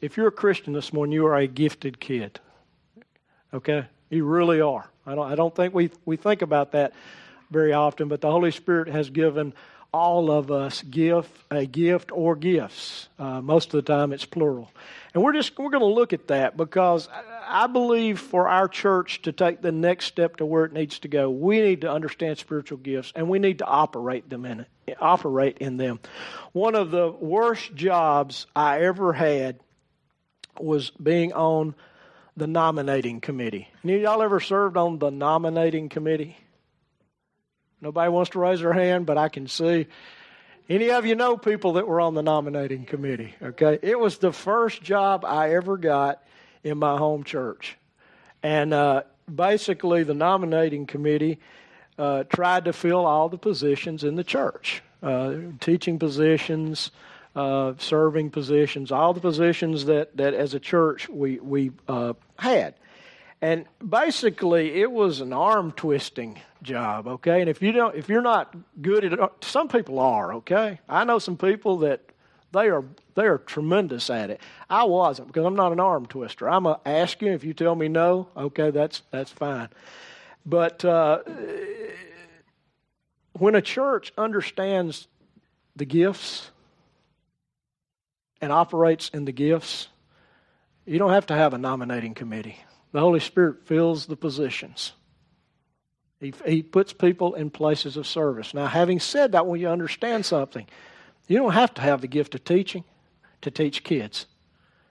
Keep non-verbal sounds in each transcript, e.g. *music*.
if you're a Christian this morning, you are a gifted kid. Okay? You really are. I don't, I don't think we, we think about that very often, but the Holy Spirit has given all of us gift, a gift or gifts. Uh, most of the time, it's plural, and we're just we're going to look at that because I believe for our church to take the next step to where it needs to go, we need to understand spiritual gifts and we need to operate them in it, operate in them. One of the worst jobs I ever had was being on the nominating committee. Any y'all ever served on the nominating committee? Nobody wants to raise their hand, but I can see. Any of you know people that were on the nominating committee? Okay. It was the first job I ever got in my home church. And uh, basically, the nominating committee uh, tried to fill all the positions in the church uh, teaching positions, uh, serving positions, all the positions that, that as a church we, we uh, had. And basically, it was an arm twisting job, okay? And if you don't, if you're not good at it, some people are, okay? I know some people that they are they are tremendous at it. I wasn't because I'm not an arm twister. I'm a ask you if you tell me no, okay, that's that's fine. But uh, when a church understands the gifts and operates in the gifts, you don't have to have a nominating committee. The Holy Spirit fills the positions. He, he puts people in places of service. Now, having said that, when you understand something, you don't have to have the gift of teaching to teach kids.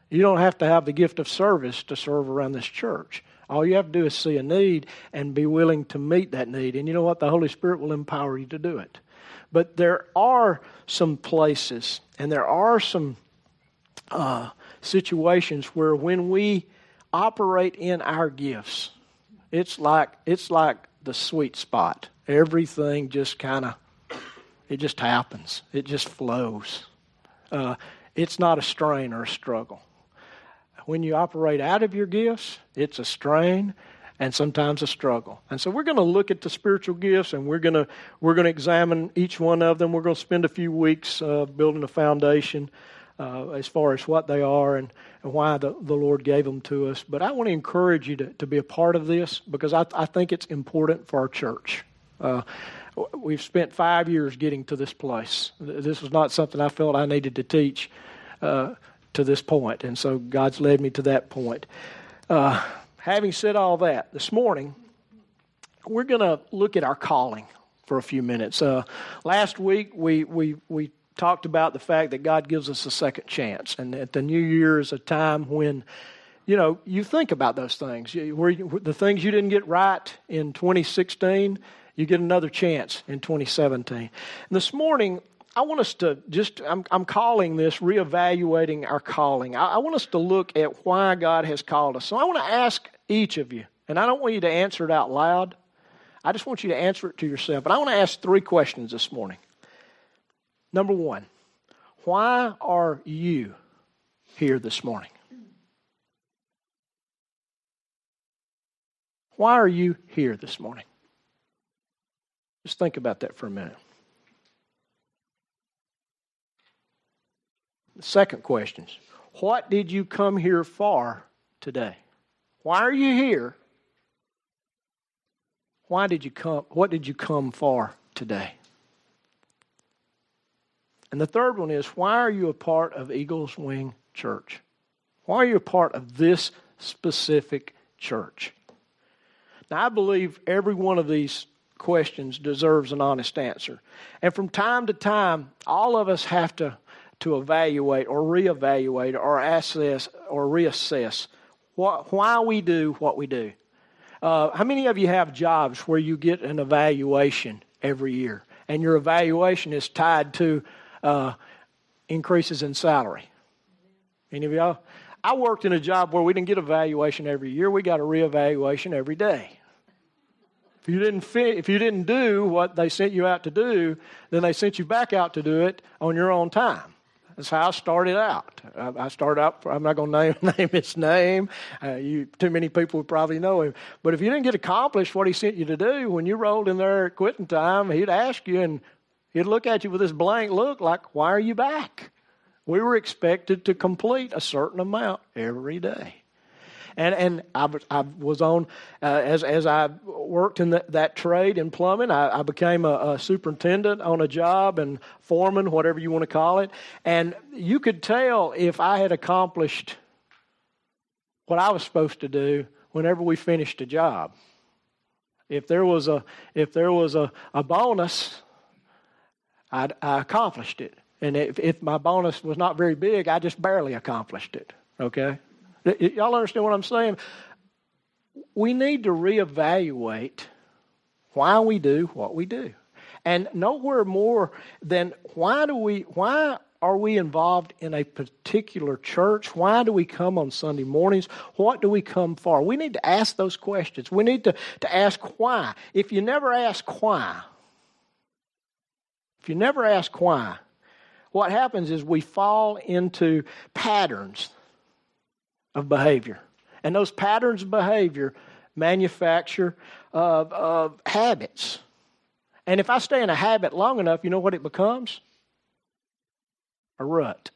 You don't have to have the gift of service to serve around this church. All you have to do is see a need and be willing to meet that need. And you know what? The Holy Spirit will empower you to do it. But there are some places and there are some uh, situations where when we operate in our gifts, it's like it's like the sweet spot. Everything just kind of it just happens. It just flows. Uh, it's not a strain or a struggle. When you operate out of your gifts, it's a strain and sometimes a struggle. And so we're going to look at the spiritual gifts and we're going to we're going to examine each one of them. We're going to spend a few weeks uh, building a foundation uh, as far as what they are and, and why the, the Lord gave them to us. But I want to encourage you to, to be a part of this because I, I think it's important for our church. Uh, we've spent five years getting to this place. This was not something I felt I needed to teach uh, to this point, and so God's led me to that point. Uh, having said all that, this morning we're going to look at our calling for a few minutes. Uh, last week we we we talked about the fact that God gives us a second chance, and that the new year is a time when you know you think about those things. Where the things you didn't get right in 2016 you get another chance in 2017. And this morning, I want us to just, I'm, I'm calling this reevaluating our calling. I, I want us to look at why God has called us. So I want to ask each of you, and I don't want you to answer it out loud. I just want you to answer it to yourself. But I want to ask three questions this morning. Number one, why are you here this morning? Why are you here this morning? Just think about that for a minute. The second question is What did you come here for today? Why are you here? Why did you come? What did you come for today? And the third one is why are you a part of Eagles Wing Church? Why are you a part of this specific church? Now, I believe every one of these questions deserves an honest answer. And from time to time, all of us have to, to evaluate or reevaluate or assess or reassess what, why we do what we do. Uh, how many of you have jobs where you get an evaluation every year and your evaluation is tied to uh, increases in salary? Any of y'all? I worked in a job where we didn't get evaluation every year, we got a reevaluation every day. If you didn't fit, if you didn't do what they sent you out to do, then they sent you back out to do it on your own time. That's how I started out. I started out. I'm not going *laughs* to name name his name. Uh, you too many people would probably know him. But if you didn't get accomplished what he sent you to do, when you rolled in there at quitting time, he'd ask you, and he'd look at you with this blank look, like, "Why are you back? We were expected to complete a certain amount every day. And, and I, I was on, uh, as, as I worked in the, that trade in plumbing, I, I became a, a superintendent on a job and foreman, whatever you want to call it. And you could tell if I had accomplished what I was supposed to do whenever we finished a job. If there was a, if there was a, a bonus, I'd, I accomplished it. And if, if my bonus was not very big, I just barely accomplished it. Okay? Y'all understand what I'm saying? We need to reevaluate why we do what we do. And nowhere more than why do we why are we involved in a particular church? Why do we come on Sunday mornings? What do we come for? We need to ask those questions. We need to, to ask why. If you never ask why, if you never ask why, what happens is we fall into patterns of behavior. And those patterns of behavior manufacture of, of habits. And if I stay in a habit long enough, you know what it becomes? A rut.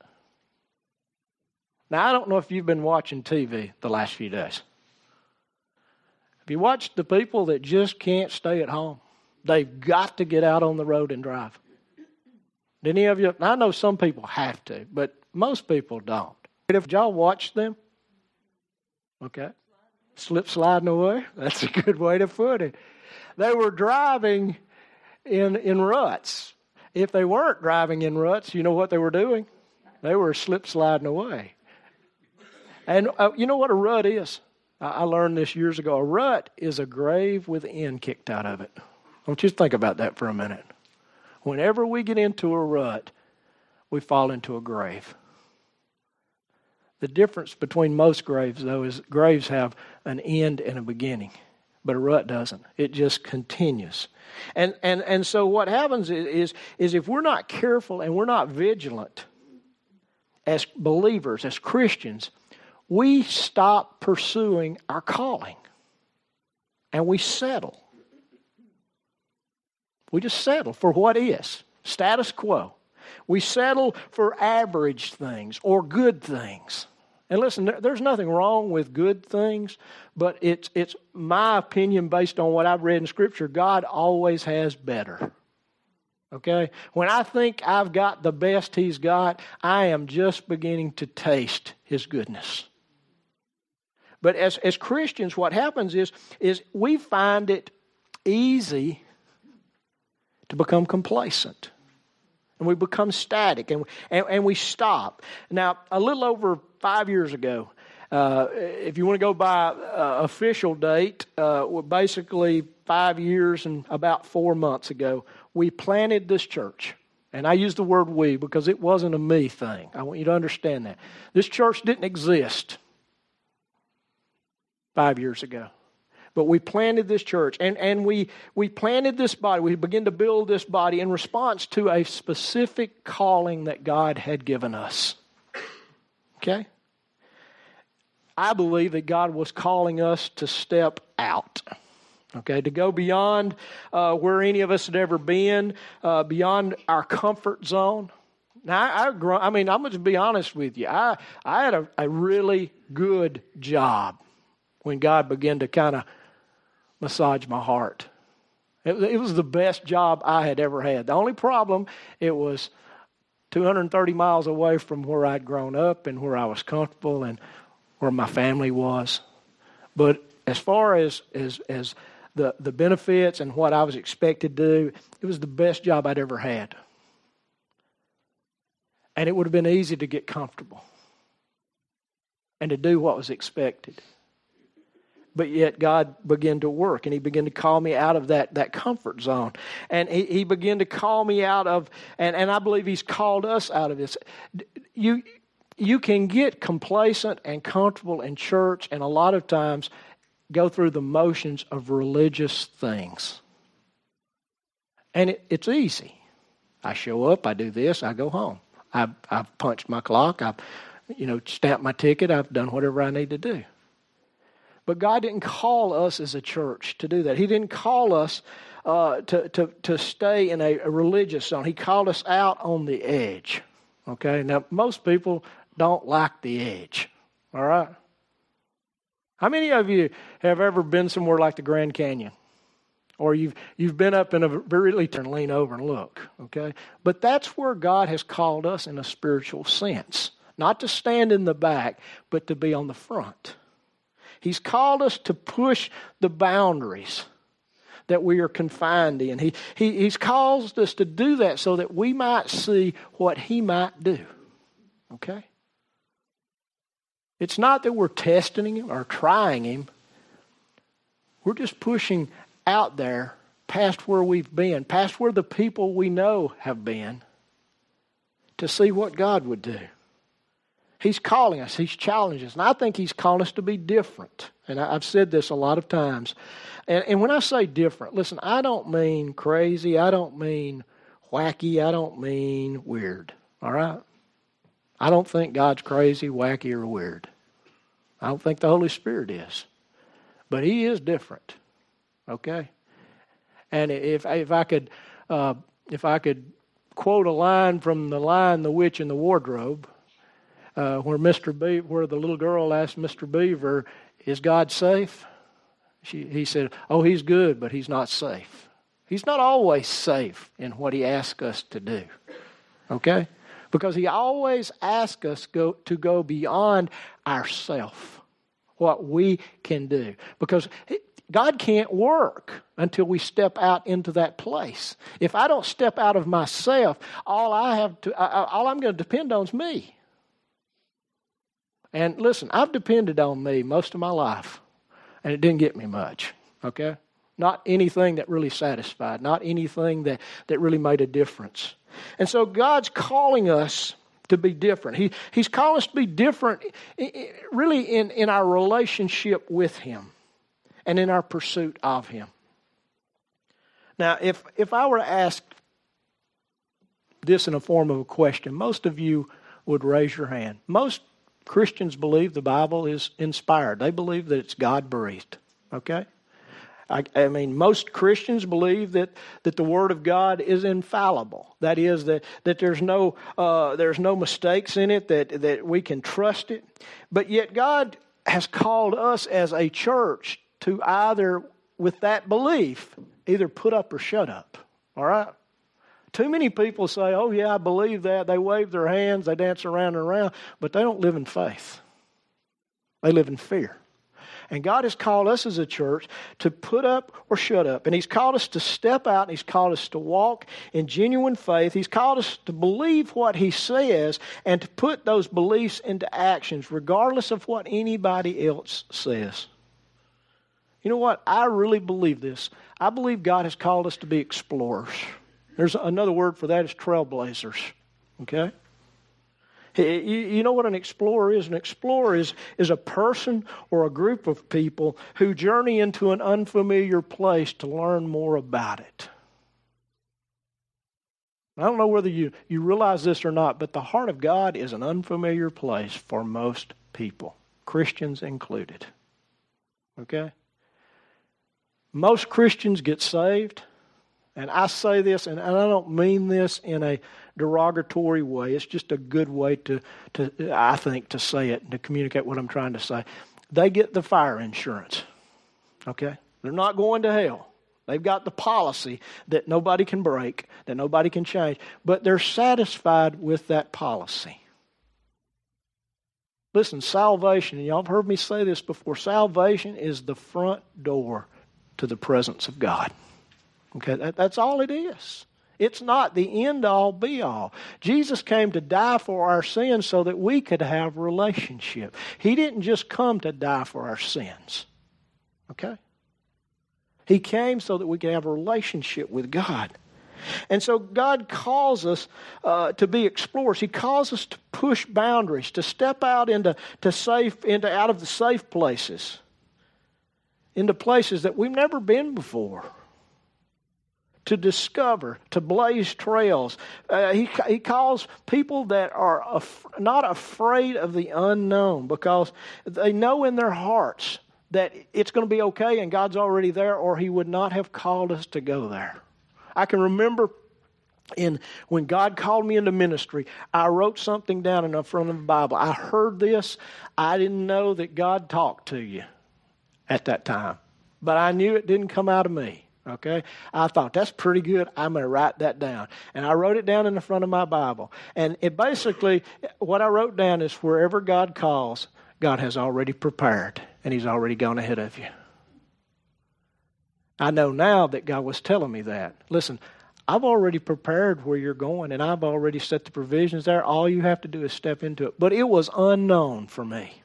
Now, I don't know if you've been watching TV the last few days. Have you watched the people that just can't stay at home? They've got to get out on the road and drive. Did any of you? I know some people have to, but most people don't. But If y'all watch them, Okay. Slip sliding away. *laughs* That's a good way to put it. They were driving in, in ruts. If they weren't driving in ruts, you know what they were doing? They were slip sliding away. And uh, you know what a rut is? I, I learned this years ago. A rut is a grave with end kicked out of it. Want you think about that for a minute. Whenever we get into a rut, we fall into a grave. The difference between most graves, though, is graves have an end and a beginning, but a rut doesn't. It just continues. And, and, and so what happens is, is, is if we're not careful and we're not vigilant as believers, as Christians, we stop pursuing our calling and we settle. We just settle for what is status quo. We settle for average things or good things. And listen, there's nothing wrong with good things, but it's, it's my opinion based on what I've read in Scripture. God always has better. Okay? When I think I've got the best He's got, I am just beginning to taste His goodness. But as, as Christians, what happens is, is we find it easy to become complacent. And we become static and, and, and we stop. Now, a little over five years ago. Uh, if you want to go by uh, official date, uh, basically five years and about four months ago, we planted this church. And I use the word we because it wasn't a me thing. I want you to understand that. This church didn't exist five years ago. But we planted this church and, and we, we planted this body. We began to build this body in response to a specific calling that God had given us. Okay? I believe that God was calling us to step out. Okay, to go beyond uh, where any of us had ever been, uh, beyond our comfort zone. Now, I, I, I mean, I'm going to be honest with you. I, I had a, a really good job when God began to kind of massage my heart. It, it was the best job I had ever had. The only problem, it was 230 miles away from where I'd grown up and where I was comfortable and where my family was. But as far as, as, as the, the benefits and what I was expected to do, it was the best job I'd ever had. And it would have been easy to get comfortable and to do what was expected but yet God began to work and He began to call me out of that, that comfort zone. And he, he began to call me out of, and, and I believe He's called us out of this. You, you can get complacent and comfortable in church, and a lot of times go through the motions of religious things. And it, it's easy. I show up, I do this, I go home. I've, I've punched my clock, I've you know, stamped my ticket, I've done whatever I need to do. But God didn't call us as a church to do that. He didn't call us uh, to, to, to stay in a, a religious zone. He called us out on the edge. Okay? Now, most people don't like the edge. All right? How many of you have ever been somewhere like the Grand Canyon? Or you've, you've been up in a really turn, lean over and look, okay? But that's where God has called us in a spiritual sense. Not to stand in the back, but to be on the front. He's called us to push the boundaries that we are confined in. He, he, he's caused us to do that so that we might see what He might do. Okay? It's not that we're testing Him or trying Him, we're just pushing out there past where we've been, past where the people we know have been, to see what God would do. He's calling us, He's challenging us, and I think He's calling us to be different. And I've said this a lot of times. And, and when I say different, listen, I don't mean crazy, I don't mean wacky, I don't mean weird. All right? I don't think God's crazy, wacky, or weird. I don't think the Holy Spirit is. But He is different. Okay? And if if I could uh, if I could quote a line from the Lion, the Witch, and the Wardrobe, uh, where Mr. Be- where the little girl asked Mr. Beaver, "Is God safe?" She, he said, "Oh, He's good, but He's not safe. He's not always safe in what He asks us to do." Okay, because He always asks us go, to go beyond ourself, what we can do, because God can't work until we step out into that place. If I don't step out of myself, all I have to, all I'm going to depend on is me. And listen, I've depended on me most of my life, and it didn't get me much. Okay, not anything that really satisfied, not anything that that really made a difference. And so God's calling us to be different. He, he's calling us to be different, really, in, in our relationship with Him and in our pursuit of Him. Now, if, if I were to ask this in a form of a question, most of you would raise your hand. Most Christians believe the Bible is inspired, they believe that it's God breathed. Okay? I, I, mean, most Christians believe that, that the Word of God is infallible. That is, that, that there's, no, uh, there's no mistakes in it, that, that we can trust it. But yet, God has called us as a church to either, with that belief, either put up or shut up. All right? Too many people say, oh, yeah, I believe that. They wave their hands, they dance around and around, but they don't live in faith. They live in fear. And God has called us as a church to put up or shut up. And He's called us to step out and He's called us to walk in genuine faith. He's called us to believe what He says and to put those beliefs into actions, regardless of what anybody else says. You know what? I really believe this. I believe God has called us to be explorers. There's another word for that is trailblazers. Okay? You know what an explorer is? An explorer is, is a person or a group of people who journey into an unfamiliar place to learn more about it. I don't know whether you, you realize this or not, but the heart of God is an unfamiliar place for most people, Christians included. Okay? Most Christians get saved, and I say this, and I don't mean this in a derogatory way. It's just a good way to, to I think, to say it and to communicate what I'm trying to say. They get the fire insurance. Okay? They're not going to hell. They've got the policy that nobody can break, that nobody can change, but they're satisfied with that policy. Listen, salvation, and y'all have heard me say this before salvation is the front door to the presence of God. Okay, that, that's all it is. It's not the end all be all. Jesus came to die for our sins so that we could have relationship. He didn't just come to die for our sins. Okay? He came so that we could have a relationship with God. And so God calls us uh, to be explorers. He calls us to push boundaries, to step out into to safe into out of the safe places into places that we've never been before. To discover, to blaze trails. Uh, he, he calls people that are af- not afraid of the unknown because they know in their hearts that it's going to be okay and God's already there, or He would not have called us to go there. I can remember in when God called me into ministry, I wrote something down in the front of the Bible. I heard this. I didn't know that God talked to you at that time, but I knew it didn't come out of me. Okay? I thought, that's pretty good. I'm going to write that down. And I wrote it down in the front of my Bible. And it basically, what I wrote down is wherever God calls, God has already prepared, and He's already gone ahead of you. I know now that God was telling me that. Listen, I've already prepared where you're going, and I've already set the provisions there. All you have to do is step into it. But it was unknown for me.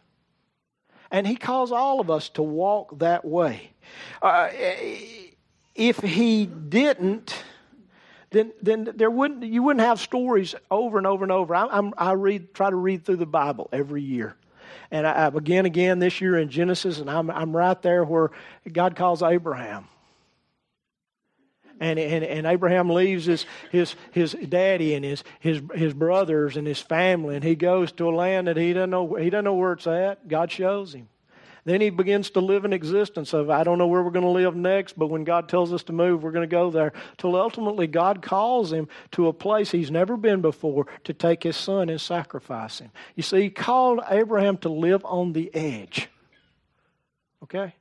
And He calls all of us to walk that way. Uh, if He didn't, then then there wouldn't you wouldn't have stories over and over and over. I, I'm, I read try to read through the Bible every year, and I, I begin again this year in Genesis, and I'm I'm right there where God calls Abraham and, and, and Abraham leaves his, his, his daddy and his, his, his brothers and his family, and he goes to a land that he doesn't know, he doesn't know where it's at. God shows him. Then he begins to live an existence of, I don't know where we're going to live next, but when God tells us to move, we're going to go there. Till ultimately, God calls him to a place he's never been before to take his son and sacrifice him. You see, he called Abraham to live on the edge. Okay?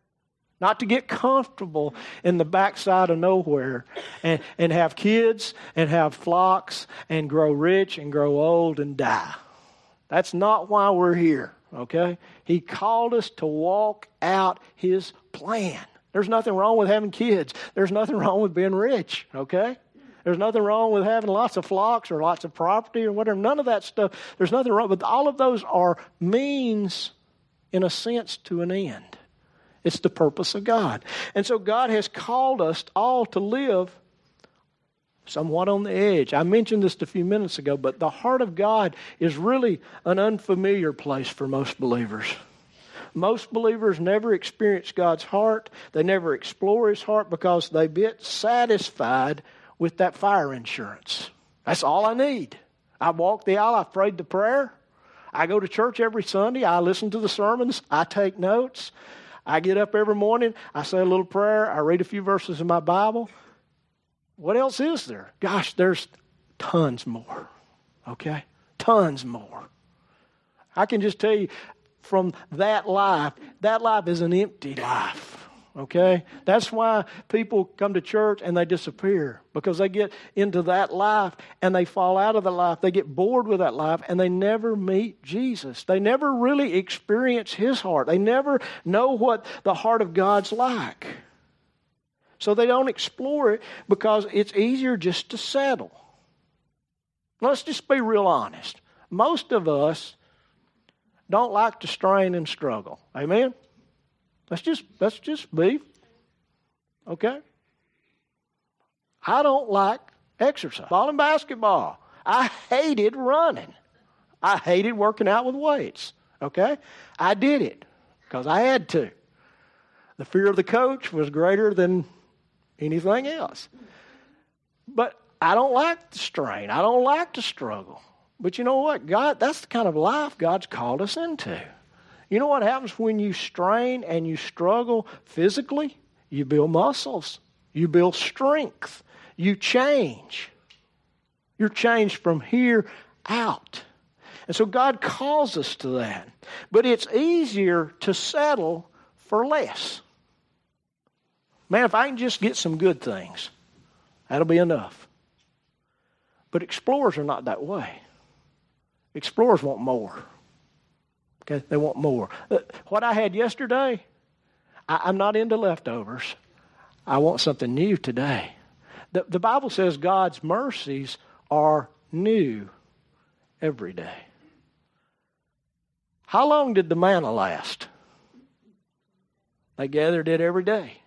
not to get comfortable in the backside of nowhere and, and have kids and have flocks and grow rich and grow old and die. That's not why we're here, okay? He called us to walk out His plan. There's nothing wrong with having kids, there's nothing wrong with being rich, okay? There's nothing wrong with having lots of flocks or lots of property or whatever. None of that stuff. There's nothing wrong. But all of those are means, in a sense, to an end. It's the purpose of God. And so God has called us all to live somewhat on the edge. I mentioned this a few minutes ago, but the heart of God is really an unfamiliar place for most believers. Most believers never experience God's heart. They never explore His heart because they get satisfied with that fire insurance. That's all I need. I walk the aisle, I've prayed the prayer. I go to church every Sunday. I listen to the sermons. I take notes. I get up every morning, I say a little prayer, I read a few verses in my Bible. What else is there? Gosh, there's tons more. Okay? Tons more. I can just tell you from that life, that life is an empty life. Okay? That's why people come to church and they disappear because they get into that life and they fall out of the life. They get bored with that life and they never meet Jesus. They never really experience His heart. They never know what the heart of God's like. So they don't explore it because it's easier just to settle. Let's just be real honest. Most of us don't like to strain and struggle. Amen? Let's just let's just be okay. I don't like exercise. Ball and basketball. I hated running. I hated working out with weights. Okay? I did it because I had to. The fear of the coach was greater than anything else. But I don't like the strain. I don't like to struggle. But you know what? God, that's the kind of life God's called us into. You know what happens when you strain and you struggle physically? You build muscles, you build strength, you change. You're changed from here out. And so God calls us to that. But it's easier to settle for less. Man, if I can just get some good things, that'll be enough. But explorers are not that way. Explorers want more. Okay, they want more. Uh, what I had yesterday, I, am not into leftovers. I want something new today. The, the Bible says God's mercies are new every day. How long did the manna last? They gathered it every day.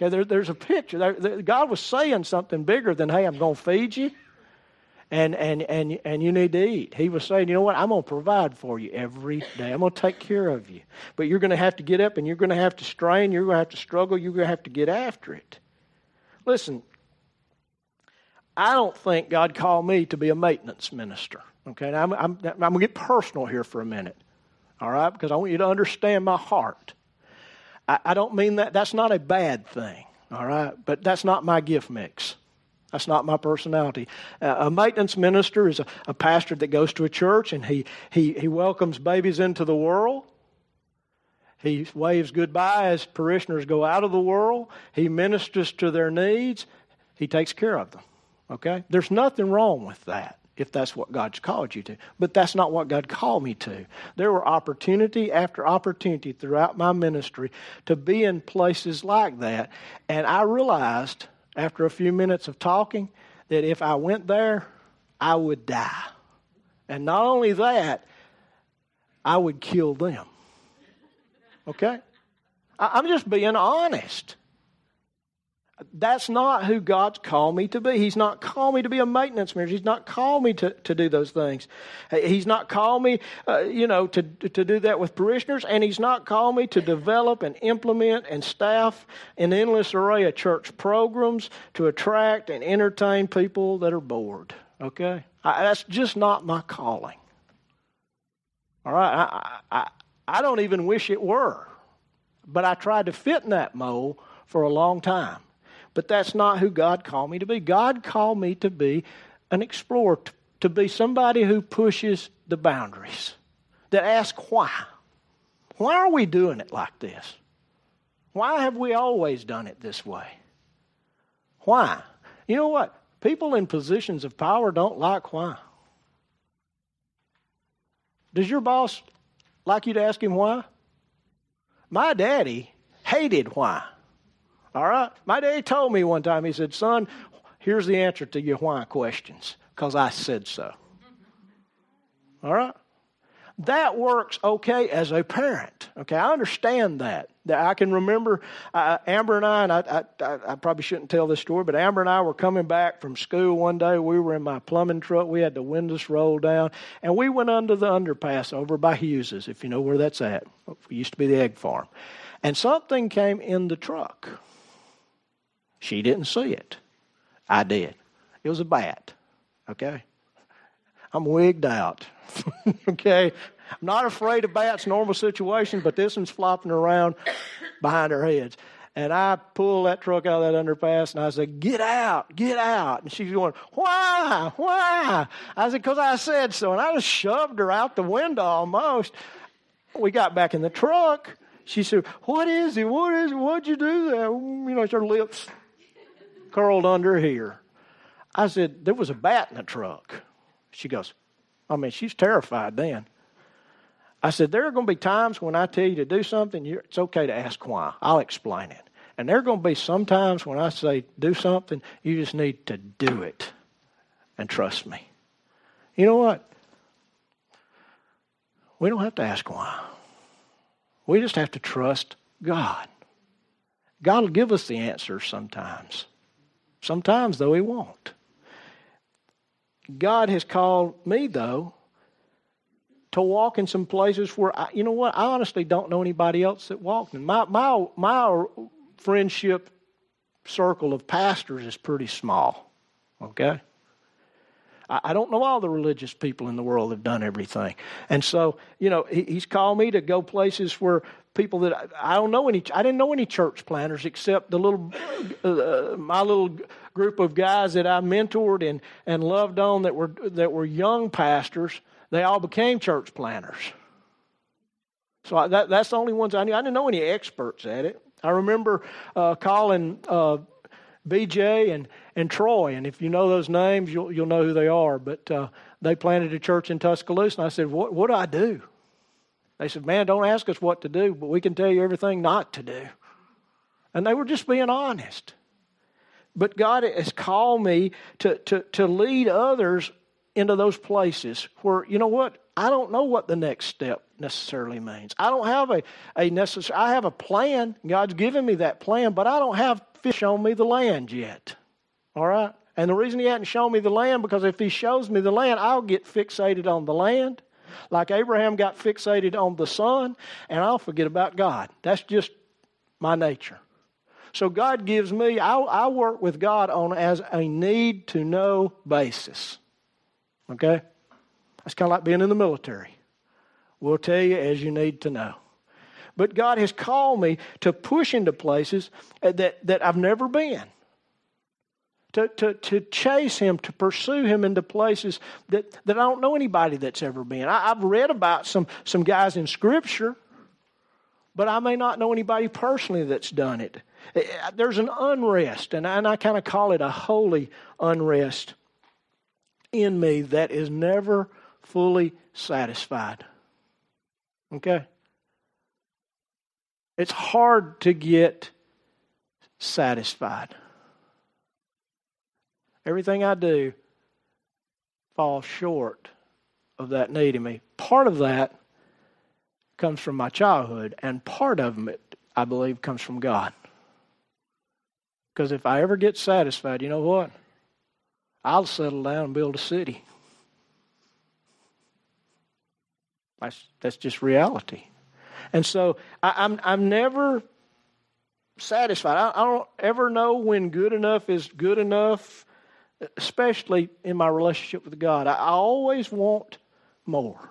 Okay, there, there's a picture. There, there, God was saying something bigger than, hey, I'm going to feed you and, and, and, and you need to eat. He was saying, you know what? I'm going to provide for you every day. I'm going to take care of you. But you're going to have to get up and you're going to have to strain. You're going to have to struggle. You're going to have to get after it. Listen, I don't think God called me to be a maintenance minister. Okay, now I'm, I'm, I'm going to get personal here for a minute. All right, because I want you to understand my heart. I, I don't mean that, that's not a bad thing. All right, but that's not my gift mix. That's not my personality. Uh, a maintenance minister is a, a pastor that goes to a church and he, he, he welcomes babies into the world. He waves goodbye as parishioners go out of the world. He ministers to their needs. He takes care of them. Okay? There's nothing wrong with that if that's what God's called you to. But that's not what God called me to. There were opportunity after opportunity throughout my ministry to be in places like that. And I realized after a few minutes of talking that if I went there, I would die. And not only that, I would kill them. Okay? I'm just being honest. That's not who God's called me to be. He's not called me to be a maintenance manager. He's not called me to, to do those things. He's not called me, uh, you know, to, to do that with parishioners, and He's not called me to develop and implement and staff an endless array of church programs to attract and entertain people that are bored. Okay? I, that's just not my calling. All right? I, I, I don't even wish it were. But I tried to fit in that mold for a long time. But that's not who God called me to be. God called me to be an explorer, to be somebody who pushes the boundaries, that asks why. Why are we doing it like this? Why have we always done it this way? Why? You know what? People in positions of power don't like why. Does your boss like you to ask him why? My daddy hated why. All right? My daddy told me one time, he said, Son, here's the answer to your why questions, because I said so. All right? That works okay as a parent. Okay, I understand that. That I can remember uh, Amber and I, and I, I, I, probably shouldn't tell this story, but Amber and I were coming back from school one day. We were in my plumbing truck. We had the windows rolled down, and we went under the underpass over by Hughes's, if you know where that's at. It used to be the egg farm. And something came in the truck. She didn't see it. I did. It was a bat. Okay? I'm wigged out. *laughs* okay? I'm not afraid of bats, normal situation, but this one's flopping around behind our heads. And I pull that truck out of that underpass and I said, Get out, get out. And she's going, Why? Why? I said, Because I said so. And I just shoved her out the window almost. We got back in the truck. She said, What is it? What is it? What'd you do there? You know, it's her lips curled under here. I said, There was a bat in the truck. She goes, I mean, she's terrified then. I said, There are going to be times when I tell you to do something, it's okay to ask why. I'll explain it. And there are going to be some times when I say do something, you just need to do it and trust me. You know what? We don't have to ask why. We just have to trust God. God will give us the answers sometimes. Sometimes, though, He won't. God has called me, though, to walk in some places where, I, you know what, I honestly don't know anybody else that walked in. My, my, my friendship circle of pastors is pretty small, okay? I, don't know all the religious people in the world have done everything. And so, you know, he, he's called me to go places where people that I, I don't know any, I didn't know any church planters except the little, uh, my little group of guys that I mentored and, and loved on that were, that were young pastors they all became church planters. So I, that, that's the only ones I knew. I didn't know any experts at it. I remember uh, calling uh, BJ and, and Troy, and if you know those names, you'll, you'll know who they are. But uh, they planted a church in Tuscaloosa, and I said, what, what do I do? They said, Man, don't ask us what to do, but we can tell you everything not to do. And they were just being honest. But God has called me to, to, to lead others into those places where, you know what, I don't know what the next step necessarily means. I don't have a, a necessary, I have a plan. God's given me that plan, but I don't have fish on me the land yet. All right? And the reason He hadn't shown me the land, because if He shows me the land, I'll get fixated on the land, like Abraham got fixated on the son, and I'll forget about God. That's just my nature. So God gives me, I, I work with God on as a need to know basis. Okay? That's kind of like being in the military. We'll tell you as you need to know. But God has called me to push into places that, that I've never been. To, to, to chase him, to pursue him into places that, that I don't know anybody that's ever been. I, I've read about some, some guys in Scripture, but I may not know anybody personally that's done it. Eh, eh, there's an unrest, and I, and I kind of call it a holy unrest in me that is never fully satisfied. Okay? It's hard to get satisfied. Everything I do falls short of that need in me. Part of that comes from my childhood, and part of it, I believe, comes from God. Because if I ever get satisfied, you know what? I'll settle down and build a city. That's, that's just reality. And so I, I'm, I'm never satisfied. I, I don't ever know when good enough is good enough especially in my relationship with God. I, always want more.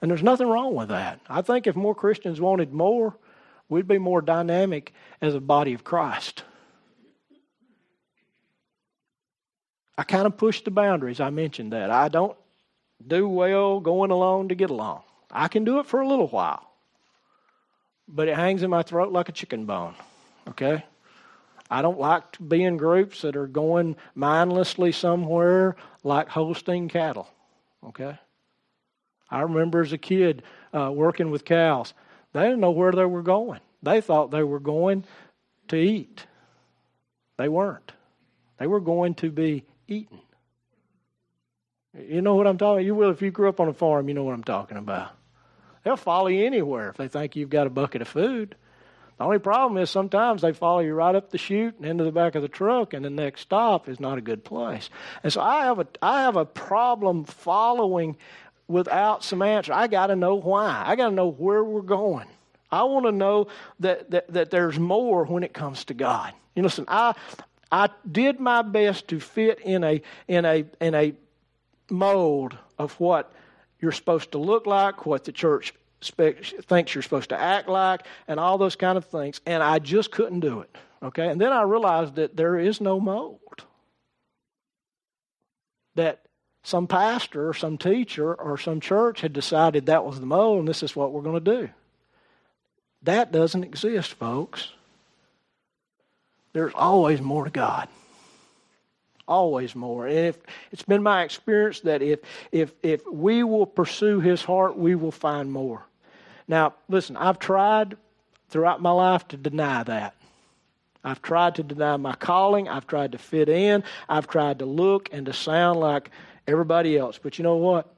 And there's nothing wrong with that. I think if more Christians wanted more, we'd be more dynamic as a body of Christ. I kind of push the boundaries. I mentioned that. I don't do well going along to get along. I can do it for a little while, but it hangs in my throat like a chicken bone. Okay? I don't like to be in groups that are going mindlessly somewhere like Holstein cattle. Okay? I remember as a kid uh, working with cows, they didn't know where they were going. They thought they were going to eat. They weren't. They were going to be eaten. You know what I'm talking about? You will if you grew up on a farm, you know what I'm talking about. They'll follow you anywhere if they think you've got a bucket of food. The only problem is sometimes they follow you right up the chute and into the back of the truck, and the next stop is not a good place. And so I have a I have a problem following without some answer. I got to know why. I got to know where we're going. I want to know that, that that there's more when it comes to God. You listen, I I did my best to fit in a in a in a mold of what you're supposed to look like, what the church thinks you're supposed to act like, and all those kind of things. And I just couldn't do it. Okay? And then I realized that there is no mold. That some pastor or some teacher or some church had decided that was the mold and this is what we're going to do. That doesn't exist, folks. There's always more to God always more. And if it's been my experience that if if if we will pursue his heart, we will find more. Now, listen, I've tried throughout my life to deny that. I've tried to deny my calling. I've tried to fit in. I've tried to look and to sound like everybody else. But you know what?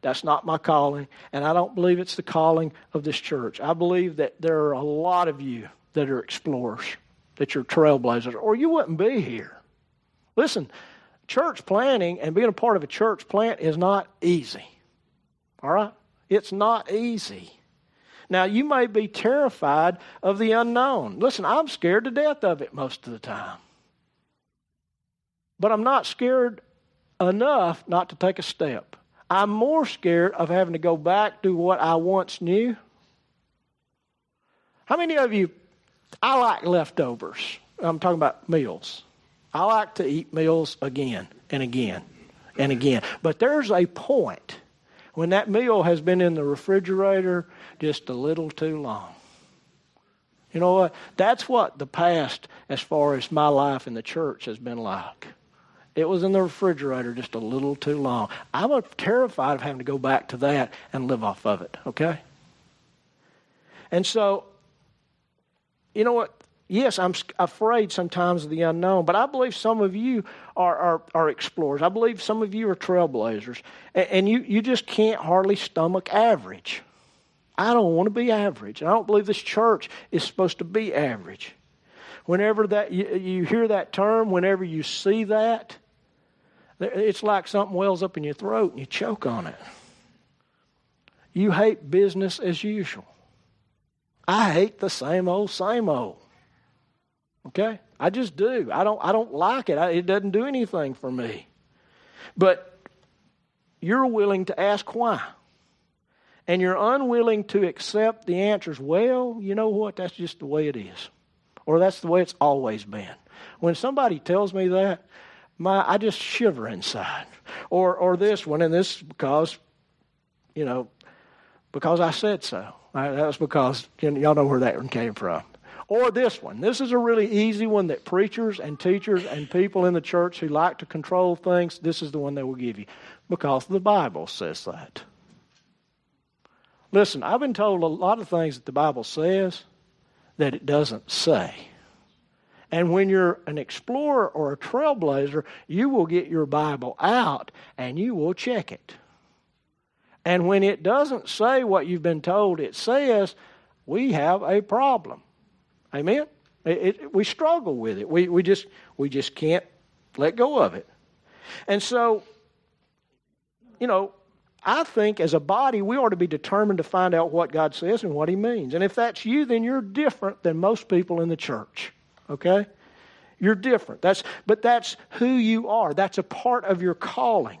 That's not my calling. And I don't believe it's the calling of this church. I believe that there are a lot of you that are explorers, that you're trailblazers, or you wouldn't be here. Listen, church planting and being a part of a church plant is not easy. All right? It's not easy. Now, you may be terrified of the unknown. Listen, I'm scared to death of it most of the time. But I'm not scared enough not to take a step. I'm more scared of having to go back to what I once knew. How many of you, I like leftovers? I'm talking about meals. I like to eat meals again and again and again. But there's a point when that meal has been in the refrigerator just a little too long. You know what? That's what the past, as far as my life in the church, has been like. It was in the refrigerator just a little too long. I'm terrified of having to go back to that and live off of it, okay? And so, you know what? Yes, I'm afraid sometimes of the unknown, but I believe some of you are, are, are explorers. I believe some of you are trailblazers, and, and, you, you just can't hardly stomach average. I don't want to be average. I don't believe this church is supposed to be average. Whenever that you, you hear that term, whenever you see that, it's like something wells up in your throat and you choke on it. You hate business as usual. I hate the same old, same old. Okay? I just do. I don't I don't like it. I, it doesn't do anything for me. But you're willing to ask why. And you're unwilling to accept the answers. Well, you know what? That's just the way it is. Or that's the way it's always been. When somebody tells me that, my I just shiver inside. Or or this one, and this because, you know, because I said so. I, that's because you know, y'all know where that one came from. Or this one. This is a really easy one that preachers and teachers and people in the church who like to control things, this is the one they will give you. Because the Bible says that. Listen, I've been told a lot of things that the Bible says that it doesn't say. And when you're an explorer or a trailblazer, you will get your Bible out and you will check it. And when it doesn't say what you've been told it says, we have a problem. Amen? It, it, we struggle with it. We, we, just, we just can't let go of it. And so, you know, I think as a body, we ought to be determined to find out what God says and what He means. And if that's you, then you're different than most people in the church. Okay? You're different. That's, but that's who you are. That's a part of your calling.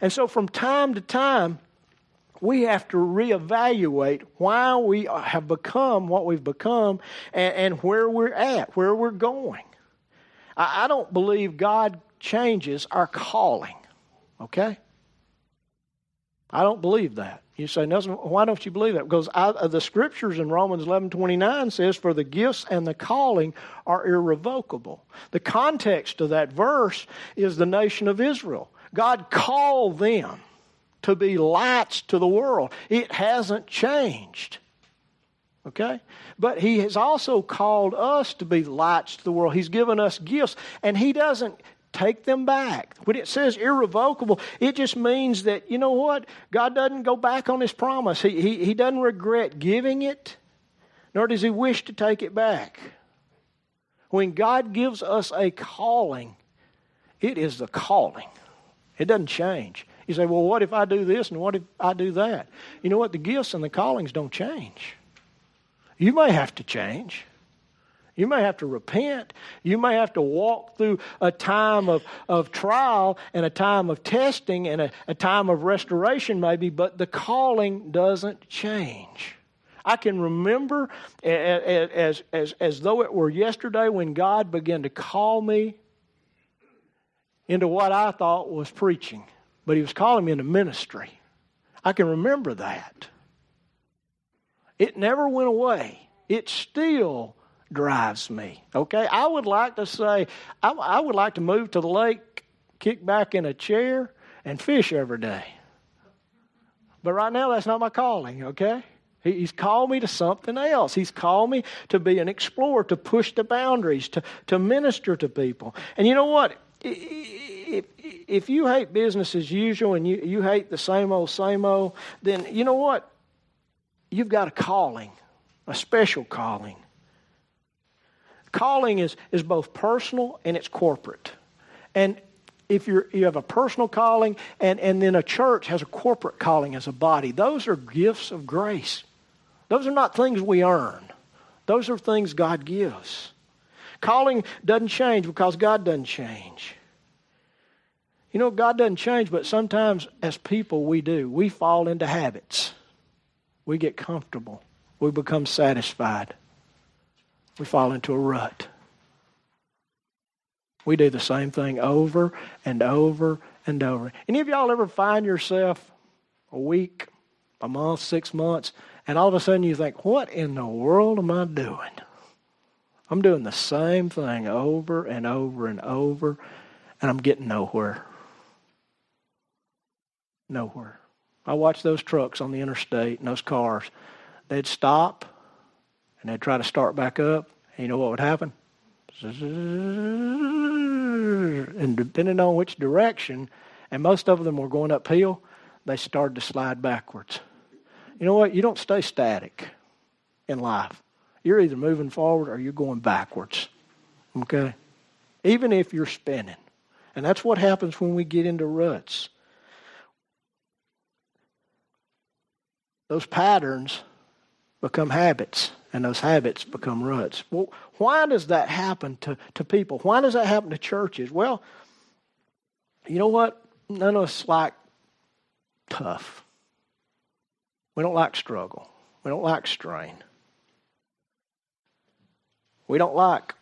And so from time to time, we have to reevaluate why we have become what we've become and, and where we're at, where we're going. I, I don't believe God changes our calling. Okay? I don't believe that. You say, why don't you believe that? Because I, the scriptures in Romans 11 29 says, For the gifts and the calling are irrevocable. The context of that verse is the nation of Israel. God called them to be lights to the world. It hasn't changed. Okay? But He has also called us to be lights to the world. He's given us gifts, and He doesn't take them back. When it says irrevocable, it just means that, you know what? God doesn't go back on His promise. He, he, he doesn't regret giving it, nor does He wish to take it back. When God gives us a calling, it is the calling, it doesn't change. You say, well, what if I do this and what if I do that? You know what? The gifts and the callings don't change. You may have to change. You may have to repent. You may have to walk through a time of, of trial and a time of testing and a, a time of restoration, maybe, but the calling doesn't change. I can remember as, as, as, as though it were yesterday when God began to call me into what I thought was preaching, but He was calling me into ministry. I can remember that. It never went away. It still drives me. Okay? I would like to say, I, I would like to move to the lake, kick back in a chair, and fish every day. But right now, that's not my calling, okay? He's called me to something else. He's called me to be an explorer, to push the boundaries, to, to minister to people. And you know what? If, if you hate business as usual and you, you hate the same old, same old, then you know what? You've got a calling, a special calling. Calling is, is both personal and it's corporate. And if you're, you have a personal calling and, and then a church has a corporate calling as a body, those are gifts of grace. Those are not things we earn, those are things God gives. Calling doesn't change because God doesn't change. You know, God doesn't change, but sometimes as people we do. We fall into habits. We get comfortable. We become satisfied we fall into a rut. We do the same thing over and over and over. Any of y'all ever find yourself a week, a month, six months, and all of a sudden you think, what in the world am I doing? I'm doing the same thing over and over and over, and I'm getting nowhere. Nowhere. I watched those trucks on the interstate and those cars. They'd stop and they'd try to start back up, and you know what would happen? And depending on which direction, and most of them were going uphill, they started to slide backwards. You know what? You don't stay static in life. You're either moving forward or you're going backwards. Okay? Even if you're spinning. And that's what happens when we get into ruts. Those patterns become habits and those habits become ruts. Well, why does that happen to, to people? Why does that happen to churches? Well, you know what? None of us like tough. We don't like struggle. We don't like strain. We don't like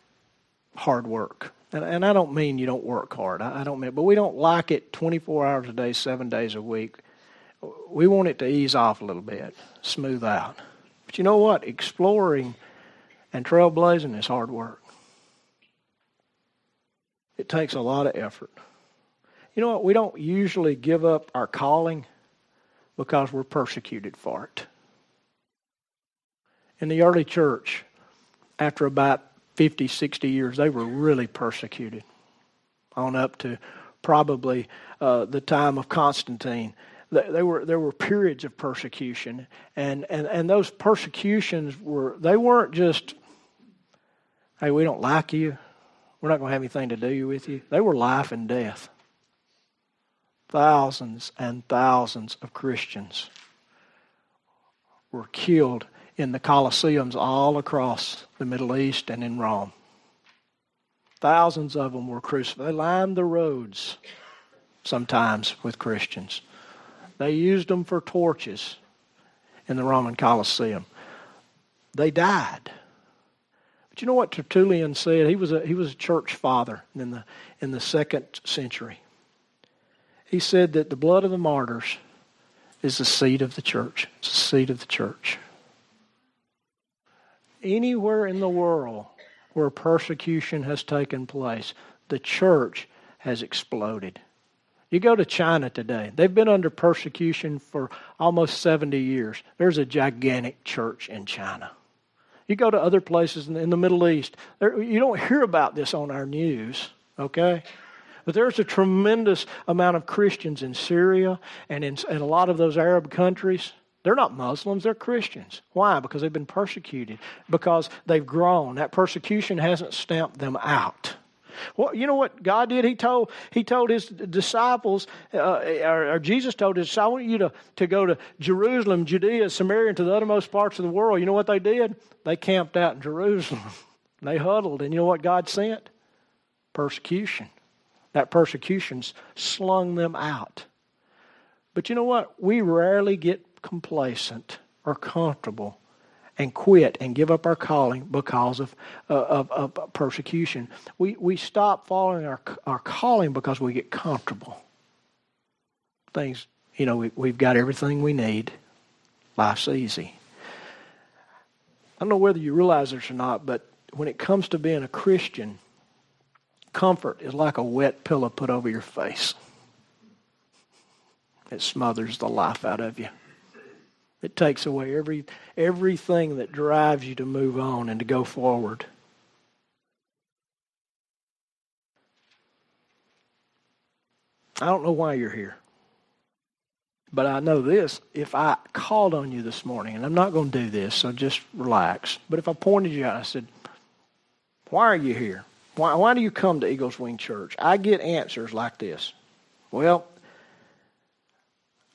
hard work. And, and I don't mean you don't work hard. I, I don't mean, but we don't like it 24 hours a day, seven days a week. We want it to ease off a little bit, smooth out. But you know what? Exploring and trailblazing is hard work. It takes a lot of effort. You know what? We don't usually give up our calling because we're persecuted for it. In the early church, after about 50, 60 years, they were really persecuted. On up to probably uh, the time of Constantine. They were, there were periods of persecution. And, and, and those persecutions were, they weren't just, hey, we don't like you. We're not going to have anything to do with you. They were life and death. Thousands and thousands of Christians were killed in the Colosseums all across the Middle East and in Rome. Thousands of them were crucified. They lined the roads sometimes with Christians. They used them for torches in the Roman Colosseum. They died. But you know what Tertullian said? He was a, he was a church father in the, in the second century. He said that the blood of the martyrs is the seed of the church. It's the seed of the church anywhere in the world where persecution has taken place, the church has exploded. You go to China today, they've been under persecution for almost 70 years. There's a gigantic church in China. You go to other places in the Middle East, you don't hear about this on our news, okay? But there's a tremendous amount of Christians in Syria and in, a lot of those Arab countries they're not Muslims, they're Christians. Why? Because they've been persecuted, because they've grown. That persecution hasn't stamped them out. Well, you know what God did? He told He told His disciples, uh, or, or, Jesus told His, "I want you to, to go to Jerusalem, Judea, Samaria, and to the uttermost parts of the world." You know what they did? They camped out in Jerusalem. *laughs* they huddled, and you know what God sent? Persecution. That persecution's slung them out. But you know what? We rarely get complacent or comfortable and quit and give up our calling because of, uh, of, of, persecution. We, we stop following our, our calling because we get comfortable. Things, you know, we, we've got everything we need. Life's easy. I don't know whether you realize this or not, but when it comes to being a Christian, comfort is like a wet pillow put over your face. It smothers the life out of you. It takes away every, everything that drives you to move on and to go forward. I don't know why you're here. But I know this if I called on you this morning, and I'm not going to do this, so just relax. But if I pointed you out, I said, Why are you here? Why, why do you come to Eagles Wing Church? I get answers like this Well,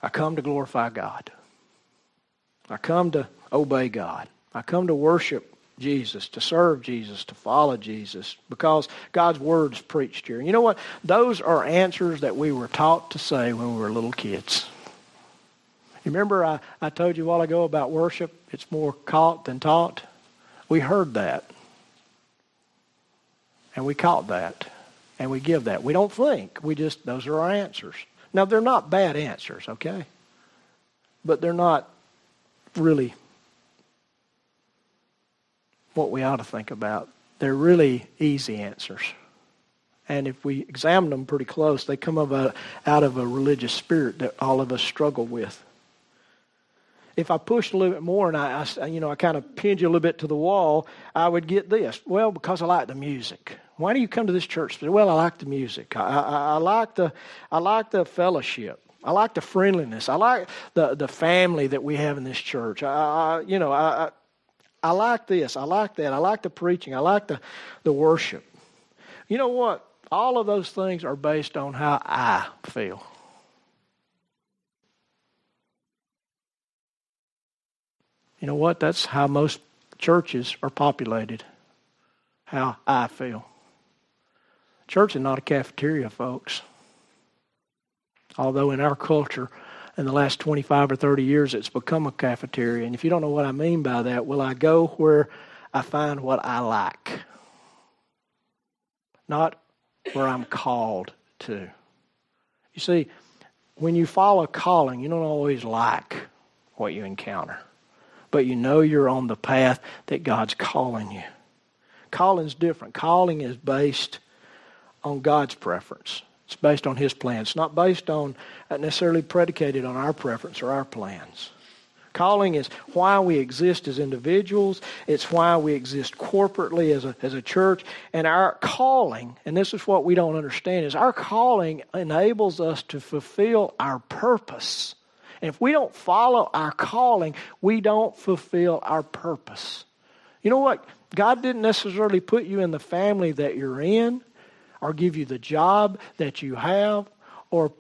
I come to glorify God. I come to obey God. I come to worship Jesus, to serve Jesus, to follow Jesus, because God's word's preached here. And you know what? Those are answers that we were taught to say when we were little kids. Remember I, I told you a while ago about worship? It's more caught than taught. We heard that. And we caught that. And we give that. We don't think. We just, those are our answers. Now, they're not bad answers, okay? But they're not really what we ought to think about. They're really easy answers. And if we examine them pretty close, they come out of a religious spirit that all of us struggle with. If I pushed a little bit more and I, I, you know, I kind of pinned you a little bit to the wall, I would get this. Well, because I like the music. Why do you come to this church? Well, I like the music. I, I, I like the, I like the fellowship. I like the friendliness. I like the, the family that we have in this church. I, I you know, I, I, I like this. I like that. I like the preaching. I like the, the worship. You know what? All of those things are based on how I feel. You know what? That's how most churches are populated. How I feel. Church is not a cafeteria, folks. Although in our culture, in the last 25 or 30 years, it's become a cafeteria. And if you don't know what I mean by that, will I go where I find what I like? not where I'm called to. You see, when you follow calling, you don't always like what you encounter, but you know you're on the path that God's calling you. Calling's different. Calling is based on God's preference. It's based on His plan. It's not based on uh, necessarily predicated on our preference or our plans. Calling is why we exist as individuals. It's why we exist corporately as a, as a church. And our calling, and this is what we don't understand, is our calling enables us to fulfill our purpose. And if we don't follow our calling, we don't fulfill our purpose. You know what? God didn't necessarily put you in the family that you're in, or give you the job that you have, or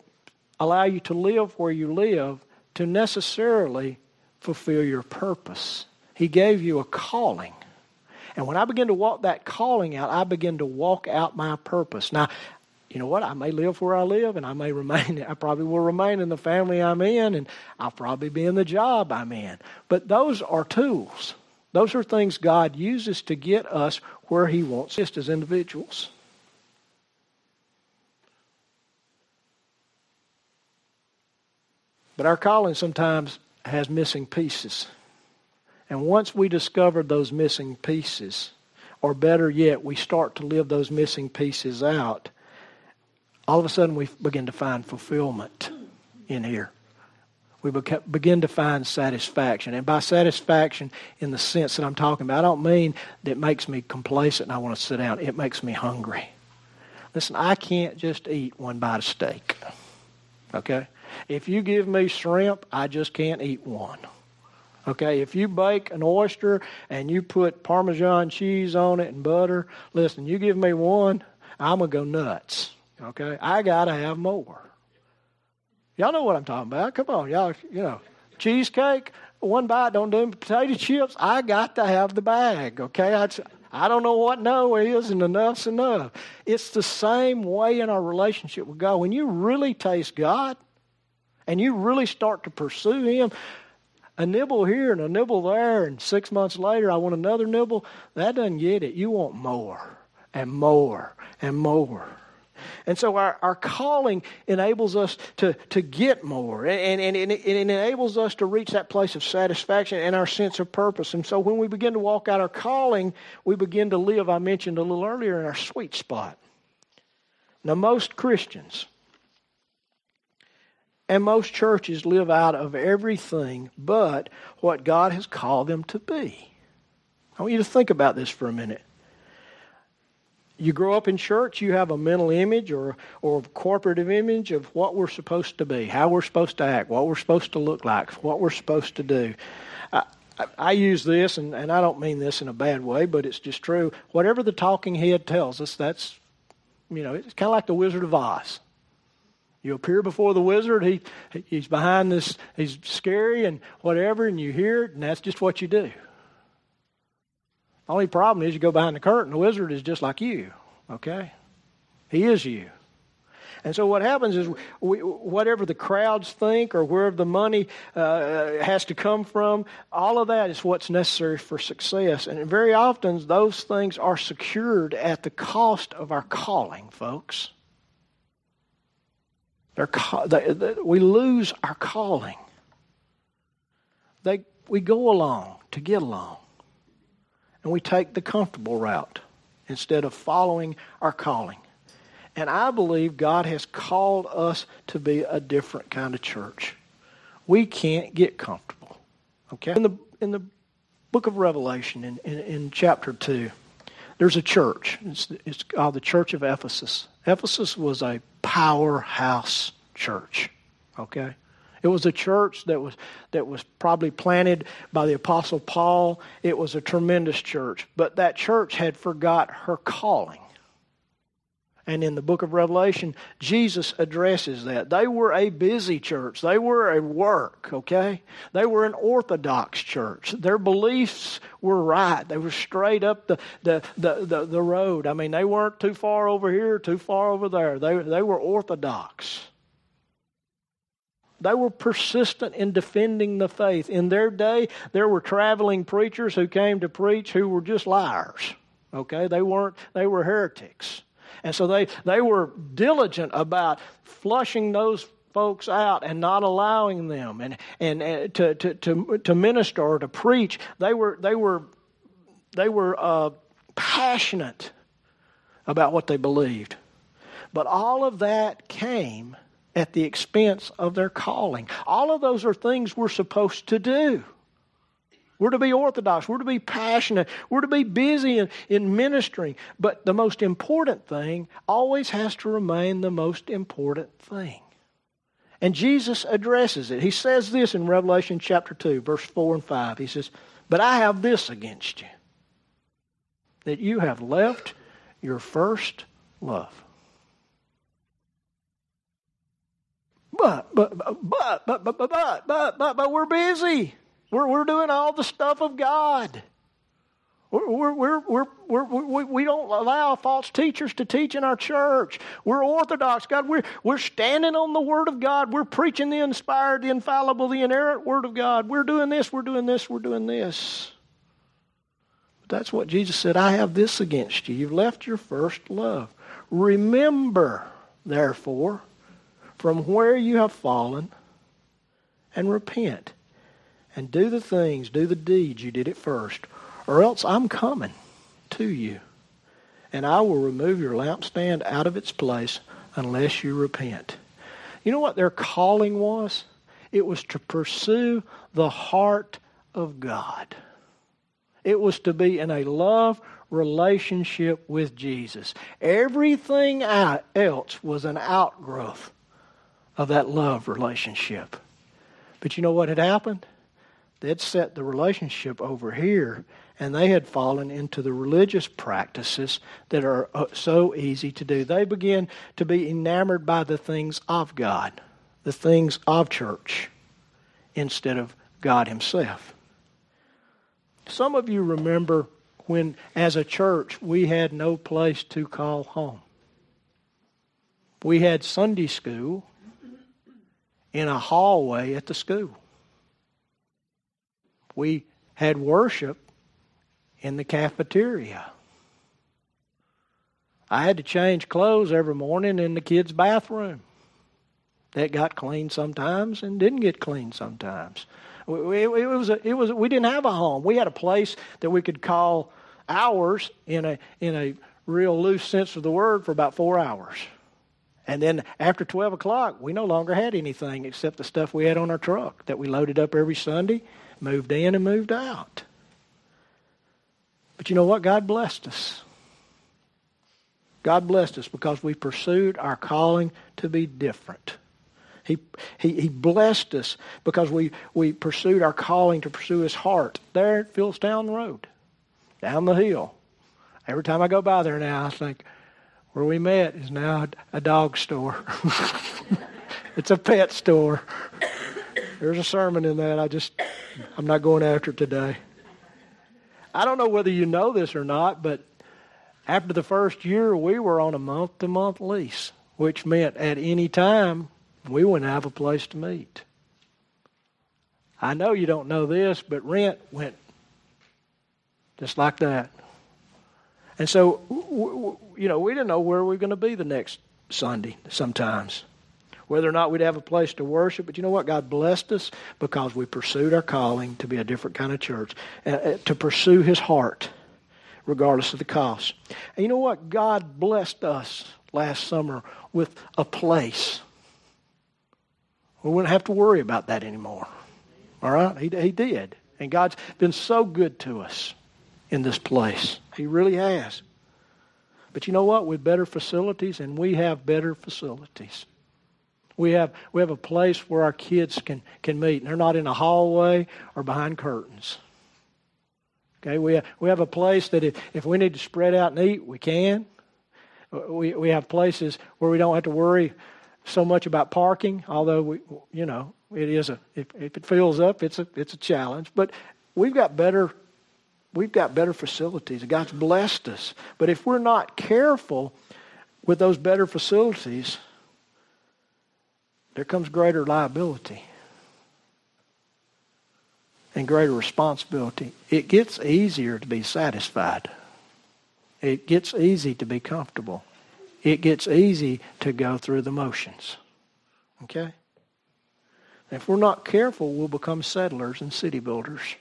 allow you to live where you live to necessarily fulfill your purpose. He gave you a calling. And when I begin to walk that calling out, I begin to walk out my purpose. Now, you know what? I may live where I live, and I may *laughs* remain, I probably will remain in the family I'm in, and I'll probably be in the job I'm in. But those are tools. Those are things God uses to get us where He wants us as individuals. But our calling sometimes has missing pieces. And once we discover those missing pieces, or better yet, we start to live those missing pieces out, all of a sudden we begin to find fulfillment in here. We begin to find satisfaction. And by satisfaction, in the sense that I'm talking about, I don't mean that it makes me complacent and I want to sit down. It makes me hungry. Listen, I can't just eat one bite of steak. Okay? If you give me shrimp, I just can't eat one. Okay, if you bake an oyster and you put Parmesan cheese on it and butter, listen, you give me one, I'm going to go nuts. Okay, I got to have more. Y'all know what I'm talking about. Come on, y'all, you know, cheesecake, one bite, don't do potato chips. I got to have the bag. Okay, I, I don't know what no is, and enough's enough. It's the same way in our relationship with God. When you really taste God, and you really start to pursue Him, a nibble here and a nibble there, and six months later I want another nibble, that doesn't get it. You want more and more and more. And so our, our calling enables us to, to get more, and, and, and, it, it enables us to reach that place of satisfaction and our sense of purpose. And so when we begin to walk out our calling, we begin to live, I mentioned a little earlier, in our sweet spot. Now, most Christians, and most churches live out of everything but what God has called them to be. I want you to think about this for a minute. You grow up in church, you have a mental image or, or a corporative image of what we're supposed to be, how we're supposed to act, what we're supposed to look like, what we're supposed to do. I, I, I use this, and, and I don't mean this in a bad way, but it's just true. Whatever the talking head tells us, that's, you know, it's kind of like the Wizard of Oz. You appear before the wizard, he, he's behind this, he's scary and whatever, and you hear it, and that's just what you do. The only problem is you go behind the curtain, the wizard is just like you, okay? He is you. And so what happens is, we, whatever the crowds think or wherever the money uh, has to come from, all of that is what's necessary for success. And very often, those things are secured at the cost of our calling, folks. They, they, we lose our calling. They, we go along to get along, and we take the comfortable route instead of following our calling. And I believe God has called us to be a different kind of church. We can't get comfortable. Okay? In the, in the book of Revelation, in, in, in chapter 2, there's a church. It's, it's called the Church of Ephesus. Ephesus was a powerhouse church. Okay? It was a church that was that was probably planted by the apostle Paul. It was a tremendous church, but that church had forgot her calling. And in the book of Revelation, Jesus addresses that. They were a busy church. They were a work, okay? They were an orthodox church. Their beliefs were right. They were straight up the, the, the, the, the road. I mean, they weren't too far over here, too far over there. They, they were orthodox. They were persistent in defending the faith. In their day, there were traveling preachers who came to preach who were just liars. Okay? They weren't, they were heretics. And so they, they were diligent about flushing those folks out and not allowing them and, and, and to, to, to, to minister or to preach. They were, they were, they were uh, passionate about what they believed. But all of that came at the expense of their calling. All of those are things we're supposed to do. We're to be orthodox. We're to be passionate. We're to be busy in, in ministering. But the most important thing always has to remain the most important thing. And Jesus addresses it. He says this in Revelation chapter 2, verse 4 and 5. He says, But I have this against you, that you have left your first love. But, but, but, but, but, but, but, but, but, but we're busy. We're, we're doing all the stuff of God. We're, we're, we're, we're, we we don't allow false teachers to teach in our church. We're orthodox. God, we're, we're standing on the Word of God. We're preaching the inspired, the infallible, the inerrant Word of God. We're doing this, we're doing this, we're doing this. But that's what Jesus said. I have this against you. You've left your first love. Remember, therefore, from where you have fallen and repent and do the things, do the deeds you did at first, or else I'm coming to you, and I will remove your lampstand out of its place unless you repent. You know what their calling was? It was to pursue the heart of God. It was to be in a love relationship with Jesus. Everything else was an outgrowth of that love relationship. But you know what had happened? They'd set the relationship over here, and they had fallen into the religious practices that are uh, so easy to do. They began to be enamored by the things of God, the things of church, instead of God Himself. Some of you remember when, as a church, we had no place to call home. We had Sunday school in a hallway at the school we had worship in the cafeteria. I had to change clothes every morning in the kids' bathroom. That got clean sometimes and didn't get clean sometimes. It, was a, it was we didn't have a home. We had a place that we could call ours in a in a real loose sense of the word for about four hours. And then after 12 o'clock, we no longer had anything except the stuff we had on our truck that we loaded up every Sunday moved in and moved out. But you know what? God blessed us. God blessed us because we pursued our calling to be different. He, he, he blessed us because we, we pursued our calling to pursue His heart there at Philstown Road, down the hill. Every time I go by there now, I think, where we met is now a dog store. *laughs* it's a pet store. There's a sermon in that. I just, I'm not going after it today. I don't know whether you know this or not, but after the first year, we were on a month to month lease, which meant at any time we wouldn't have a place to meet. I know you don't know this, but rent went just like that. And so, you know, we didn't know where we were going to be the next Sunday sometimes whether or not we'd have a place to worship. But you know what? God blessed us because we pursued our calling to be a different kind of church, uh, uh, to pursue His heart, regardless of the cost. And you know what? God blessed us last summer with a place. We wouldn't have to worry about that anymore. All right? He, he did. And God's been so good to us in this place. He really has. But you know what? With better facilities, and we have better facilities. We have, we have a place where our kids can, can meet. And they're not in a hallway or behind curtains. Okay, we have, we have a place that if, if we need to spread out and eat, we can. We, we have places where we don't have to worry so much about parking, although we, you know, it is a, if, if it fills up, it's a, it's a challenge. But we've got better, we've got better facilities. God's blessed us. But if we're not careful with those better facilities, there comes greater liability and greater responsibility. It gets easier to be satisfied. It gets easy to be comfortable. it gets easy to go through the motions. Okay? If we're not careful, we'll become settlers and city builders.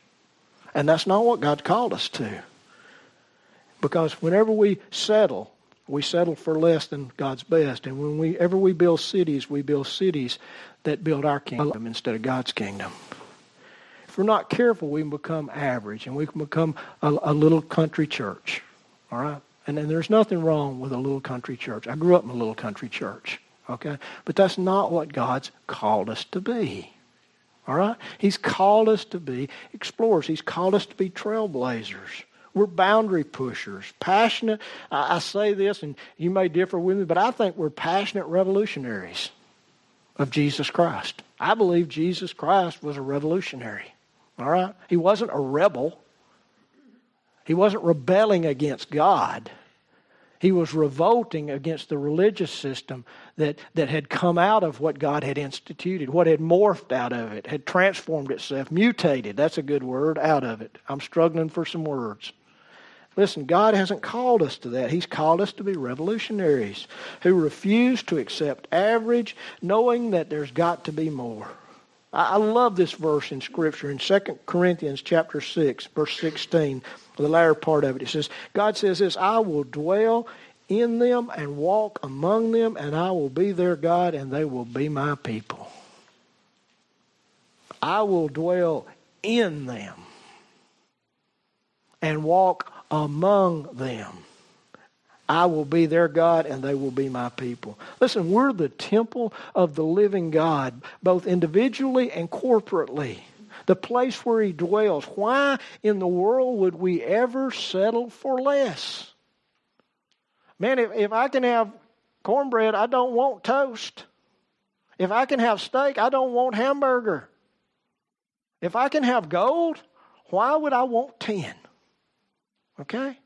And that's not what God called us to. Because whenever we settle, we settle for less than God's best. And whenever we build cities, we build cities that build our kingdom instead of God's kingdom. If we're not careful, we can become average and we can become a, a little country church. All right? And, and there's nothing wrong with a little country church. I grew up in a little country church. Okay? But that's not what God's called us to be. All right? He's called us to be explorers. He's called us to be trailblazers. We're boundary pushers, passionate. I, I say this, and you may differ with me, but I think we're passionate revolutionaries of Jesus Christ. I believe Jesus Christ was a revolutionary. All right? He wasn't a rebel. He wasn't rebelling against God. He was revolting against the religious system that, that had come out of what God had instituted, what had morphed out of it, had transformed itself, mutated. That's a good word, out of it. I'm struggling for some words. Listen, God hasn't called us to that. He's called us to be revolutionaries who refuse to accept average, knowing that there's got to be more. I love this verse in Scripture in 2 Corinthians chapter 6, verse 16, the latter part of it. It says, God says this, I will dwell in them and walk among them, and I will be their God, and they will be my people. I will dwell in them and walk among them. I will be their God and they will be my people. Listen, we're the temple of the living God, both individually and corporately. The place where He dwells. Why in the world would we ever settle for less? Man, if, if I can have cornbread, I don't want toast. If I can have steak, I don't want hamburger. If I can have gold, why would I want tin? Okay?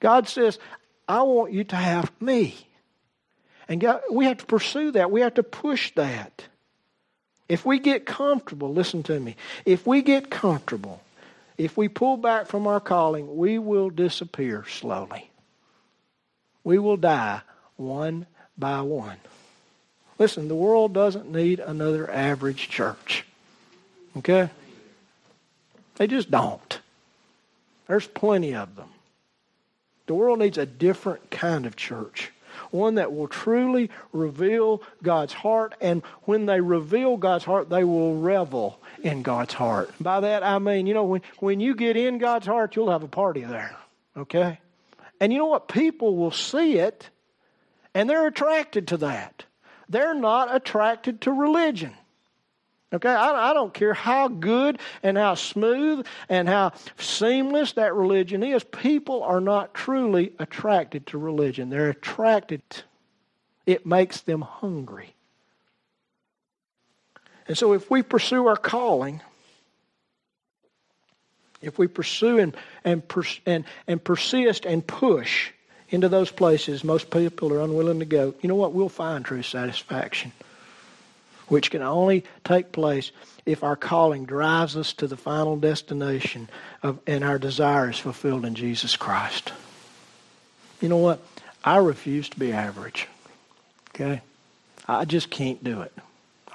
God says, I want you to have me. And God, we have to pursue that. We have to push that. If we get comfortable, listen to me. If we get comfortable, if we pull back from our calling, we will disappear slowly. We will die one by one. Listen, the world doesn't need another average church. Okay? They just don't. There's plenty of them. The world needs a different kind of church. One that will truly reveal God's heart. And when they reveal God's heart, they will revel in God's heart. By that I mean, you know, when, when you get in God's heart, you'll have a party there. Okay? And you know what? People will see it and they're attracted to that. They're not attracted to religion. Okay, I, I, don't care how good and how smooth and how seamless that religion is. People are not truly attracted to religion. They're attracted, it makes them hungry. And so if we pursue our calling, if we pursue and, and, and, and persist and push into those places most people are unwilling to go, you know what? We'll find true satisfaction which can only take place if our calling drives us to the final destination of, and our desire is fulfilled in Jesus Christ. You know what? I refuse to be average. Okay? I just can't do it.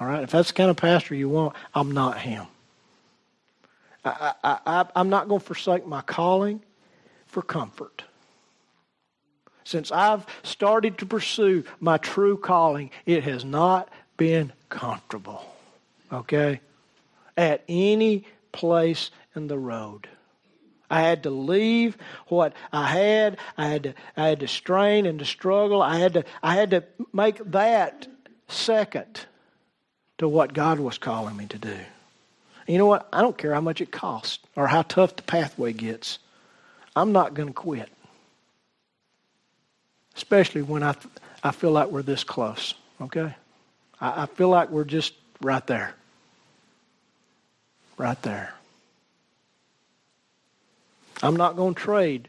All right? If that's the kind of pastor you want, I'm not him. I, I, I, I'm not going to forsake my calling for comfort. Since I've started to pursue my true calling, it has not been comfortable. Okay? At any place in the road. I had to leave what I had. I had to, I had to strain and to struggle. I had to, I had to make that second to what God was calling me to do. And you know what? I don't care how much it costs or how tough the pathway gets. I'm not going to quit. Especially when I, I feel like we're this close. Okay? I, I feel like we're just right there. Right there. I'm not going to trade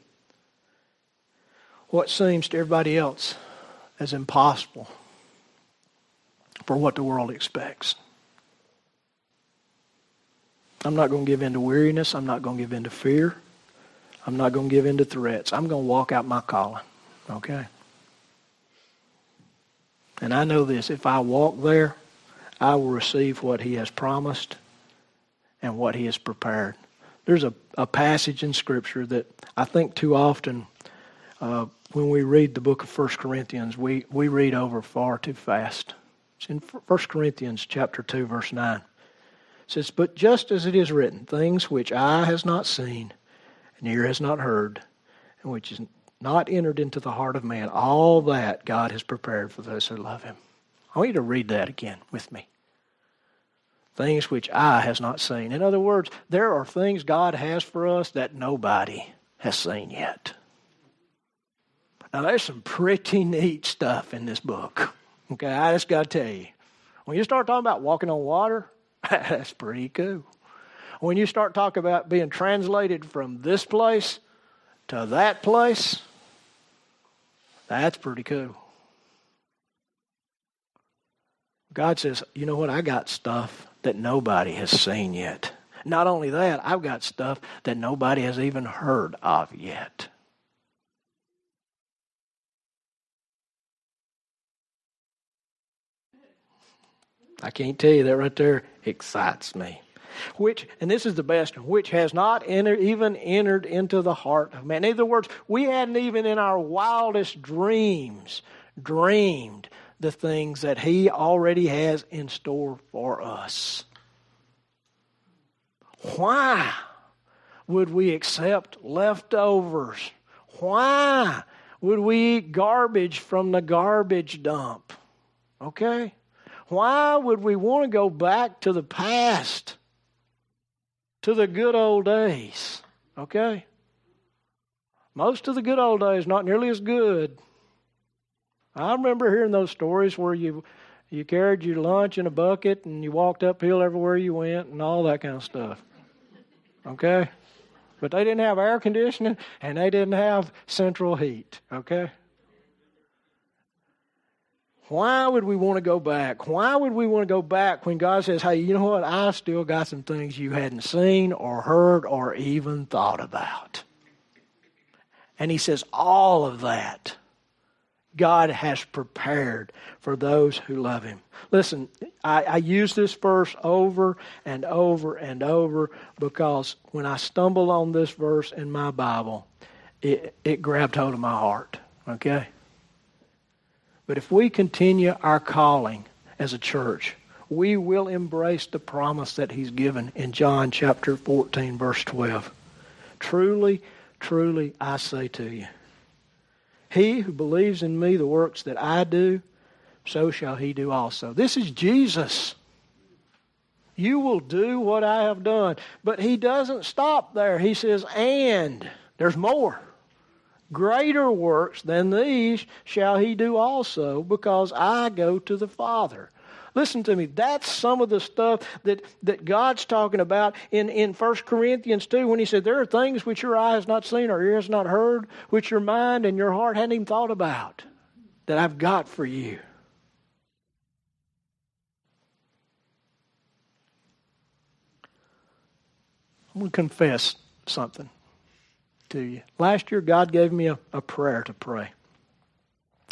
what seems to everybody else as impossible for what the world expects. I'm not going to give in to weariness. I'm not going to give in to fear. I'm not going to give in to threats. I'm going to walk out my calling. Okay? And I know this if I walk there, I will receive what He has promised and what He has prepared. There's a, a passage in Scripture that I think too often uh, when we read the book of 1 Corinthians, we, we read over far too fast. It's in 1 Corinthians chapter 2, verse 9. It says, But just as it is written, things which eye has not seen, and ear has not heard, and which is not entered into the heart of man, all that God has prepared for those who love him. I want you to read that again with me. Things which eye has not seen. In other words, there are things God has for us that nobody has seen yet. Now, there's some pretty neat stuff in this book. Okay, I just got to tell you. When you start talking about walking on water, *laughs* that's pretty cool. When you start talking about being translated from this place to that place, that's pretty cool. God says, you know what? I got stuff that nobody has seen yet. Not only that, I've got stuff that nobody has even heard of yet. I can't tell you that right there excites me. Which, and this is the best which has not enter, even entered into the heart of man. In other words, we hadn't even in our wildest dreams dreamed the things that He already has in store for us. Why would we accept leftovers? Why would we eat garbage from the garbage dump? Okay? Why would we want to go back to the past, to the good old days? Okay? Most of the good old days, not nearly as good. I remember hearing those stories where you you carried your lunch in a bucket and you walked uphill everywhere you went and all that kind of stuff. Okay? But they didn't have air conditioning and they didn't have central heat. Okay? Why would we want to go back? Why would we want to go back when God says, hey, you know what? I still got some things you hadn't seen or heard or even thought about. And He says, all of that God has prepared for those who love Him. Listen, I, I, use this verse over and over and over because when I stumble on this verse in my Bible, it, it grabbed hold of my heart. Okay? But if we continue our calling as a church, we will embrace the promise that he's given in John chapter 14, verse 12. Truly, truly, I say to you, he who believes in me, the works that I do, so shall he do also. This is Jesus. You will do what I have done. But he doesn't stop there. He says, and there's more. Greater works than these shall he do also, because I go to the Father. Listen to me. That's some of the stuff that, that God's talking about in, in 1 Corinthians 2 when he said, There are things which your eye has not seen or ear has not heard, which your mind and your heart hadn't even thought about, that I've got for you. I'm going to confess something to you. Last year, God gave me a, a prayer to pray.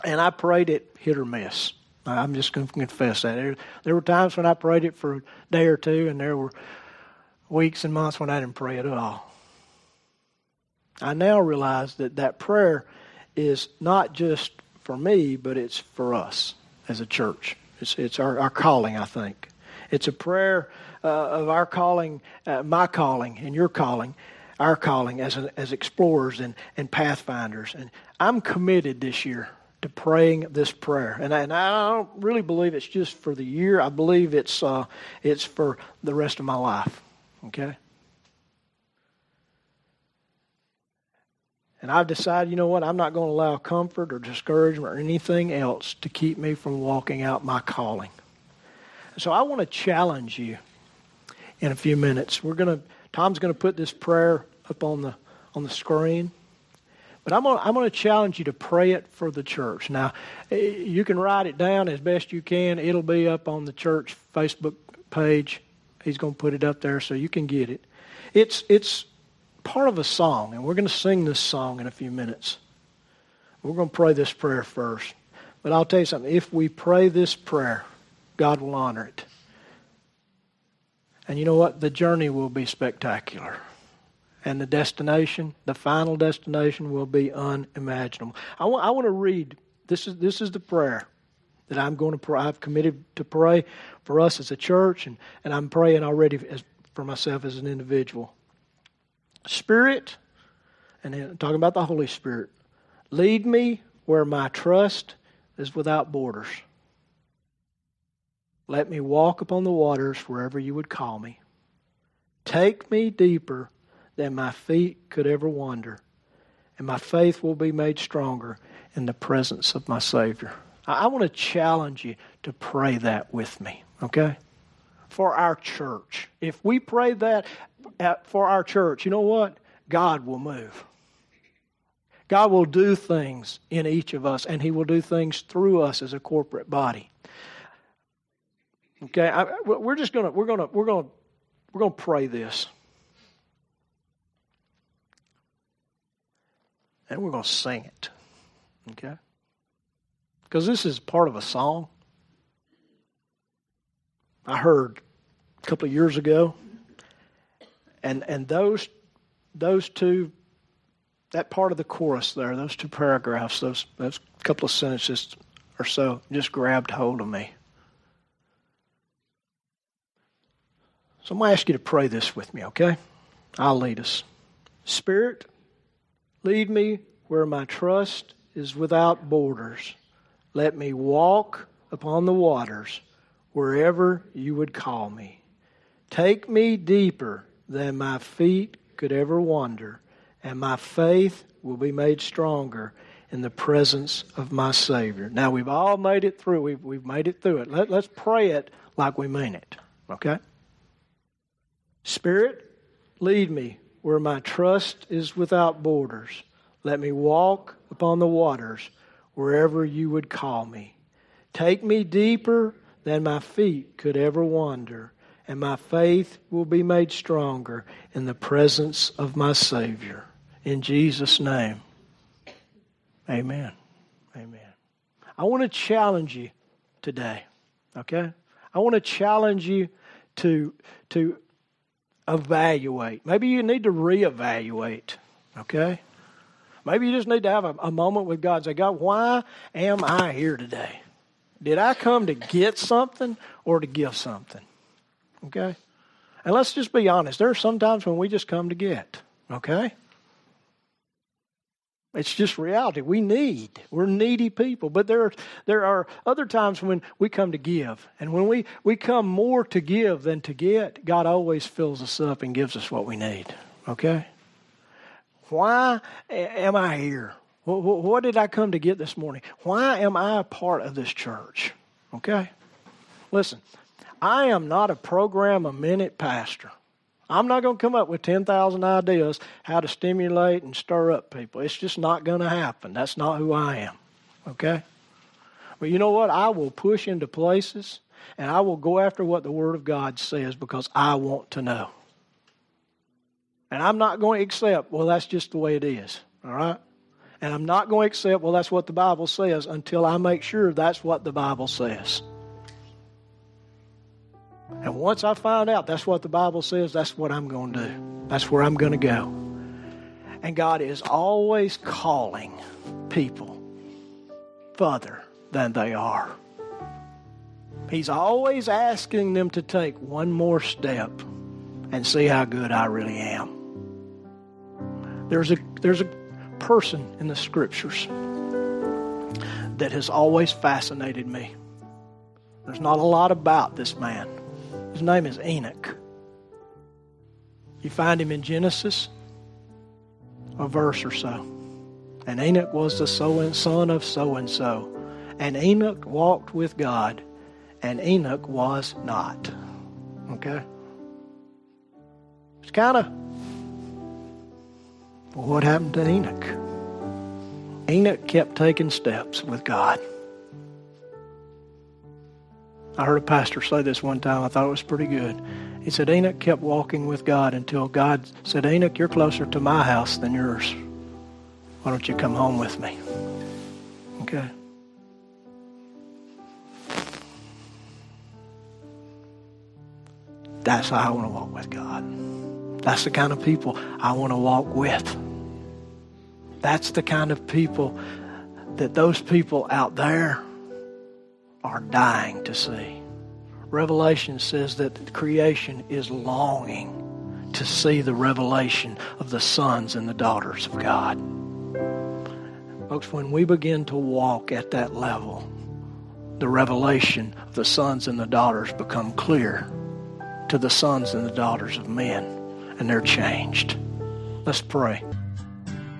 And I prayed it hit or miss. I'm just going to confess that. There, there were times when I prayed it for a day or two, and there were weeks and months when I didn't pray at all. I now realize that that prayer is not just for me, but it's for us as a church. It's, it's our, our calling, I think. It's a prayer uh, of our calling, uh, my calling, and your calling our calling as, as explorers and, and pathfinders. And I'm committed this year to praying this prayer. And I, and I don't really believe it's just for the year. I believe it's, uh, it's for the rest of my life. Okay? And I've decided, you know what, I'm not going to allow comfort or discouragement or anything else to keep me from walking out my calling. So I want to challenge you in a few minutes. We're going to Tom's going to put this prayer up on the on the screen. But I'm going, to, I'm going to challenge you to pray it for the church. Now, eh, you can write it down as best you can. It'll be up on the church Facebook page. He's going to put it up there so you can get it. It's, it's part of a song, and we're going to sing this song in a few minutes. We're going to pray this prayer first. But I'll tell you something. If we pray this prayer, God will honor it. And you know what? The journey will be spectacular. And the destination, the final destination, will be unimaginable. I want, I want to read. This is, this is the prayer that I'm going to pray. I've committed to pray for us as a church, and, and I'm praying already as, for myself as an individual. Spirit, and then talking about the Holy Spirit, lead me where my trust is without borders. Let me walk upon the waters wherever you would call me. Take me deeper than my feet could ever wander, and my faith will be made stronger in the presence of my Savior. I, want to challenge you to pray that with me, okay? For our church. If we pray that for our church, you know what? God will move. God will do things in each of us, and He will do things through us as a corporate body. Okay, I, we're just gonna we're gonna we're gonna we're gonna pray this, and we're gonna sing it. Okay, because this is part of a song I heard a couple of years ago, and and those those two that part of the chorus there, those two paragraphs, those those couple of sentences or so, just grabbed hold of me. So I'm going to ask you to pray this with me, okay? I'll lead us. Spirit, lead me where my trust is without borders. Let me walk upon the waters wherever you would call me. Take me deeper than my feet could ever wander, and my faith will be made stronger in the presence of my Savior. Now, we've all made it through. We've, we've made it through it. Let, let's pray it like we mean it, okay? Spirit, lead me where my trust is without borders. Let me walk upon the waters wherever you would call me. Take me deeper than my feet could ever wander, and my faith will be made stronger in the presence of my Savior. In Jesus' name, amen. Amen. I want to challenge you today, okay? I want to challenge you to, to evaluate. Maybe you need to reevaluate, okay? Maybe you just need to have a, a moment with God and say, God, why am I here today? Did I come to get something or to give something? Okay? And let's just be honest. There are some times when we just come to get, okay? It's just reality. We need. We're needy people. But there are, there are other times when we come to give. And when we, we come more to give than to get, God always fills us up and gives us what we need. Okay? Why am I here? What, what did I come to get this morning? Why am I a part of this church? Okay? Listen, I am not a program a minute pastor. I'm not going to come up with 10,000 ideas how to stimulate and stir up people. It's just not going to happen. That's not who I am. Okay? But you know what? I will push into places and I will go after what the Word of God says because I want to know. And I'm not going to accept, well, that's just the way it is. All right? And I'm not going to accept, well, that's what the Bible says until I make sure that's what the Bible says. And once I find out that's what the Bible says, that's what I'm going to do. That's where I'm going to go. And God is always calling people further than they are. He's always asking them to take one more step and see how good I really am. There's a, there's a person in the scriptures that has always fascinated me. There's not a lot about this man. His name is Enoch. You find him in Genesis, a verse or so. And Enoch was the son of so and so. And Enoch walked with God, and Enoch was not. Okay? It's kind of what happened to Enoch? Enoch kept taking steps with God. I heard a pastor say this one time. I thought it was pretty good. He said, Enoch kept walking with God until God said, Enoch, you're closer to my house than yours. Why don't you come home with me? Okay. That's how I want to walk with God. That's the kind of people I want to walk with. That's the kind of people that those people out there are dying to see. Revelation says that creation is longing to see the revelation of the sons and the daughters of God. Folks, when we begin to walk at that level, the revelation of the sons and the daughters become clear to the sons and the daughters of men, and they're changed. Let's pray.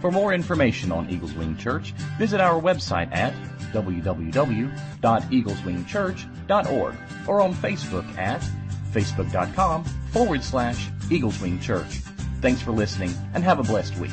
For more information on Eagles Wing Church, visit our website at www.eagleswingchurch.org or on Facebook at facebook.com forward slash Eagles Wing Church. Thanks for listening and have a blessed week.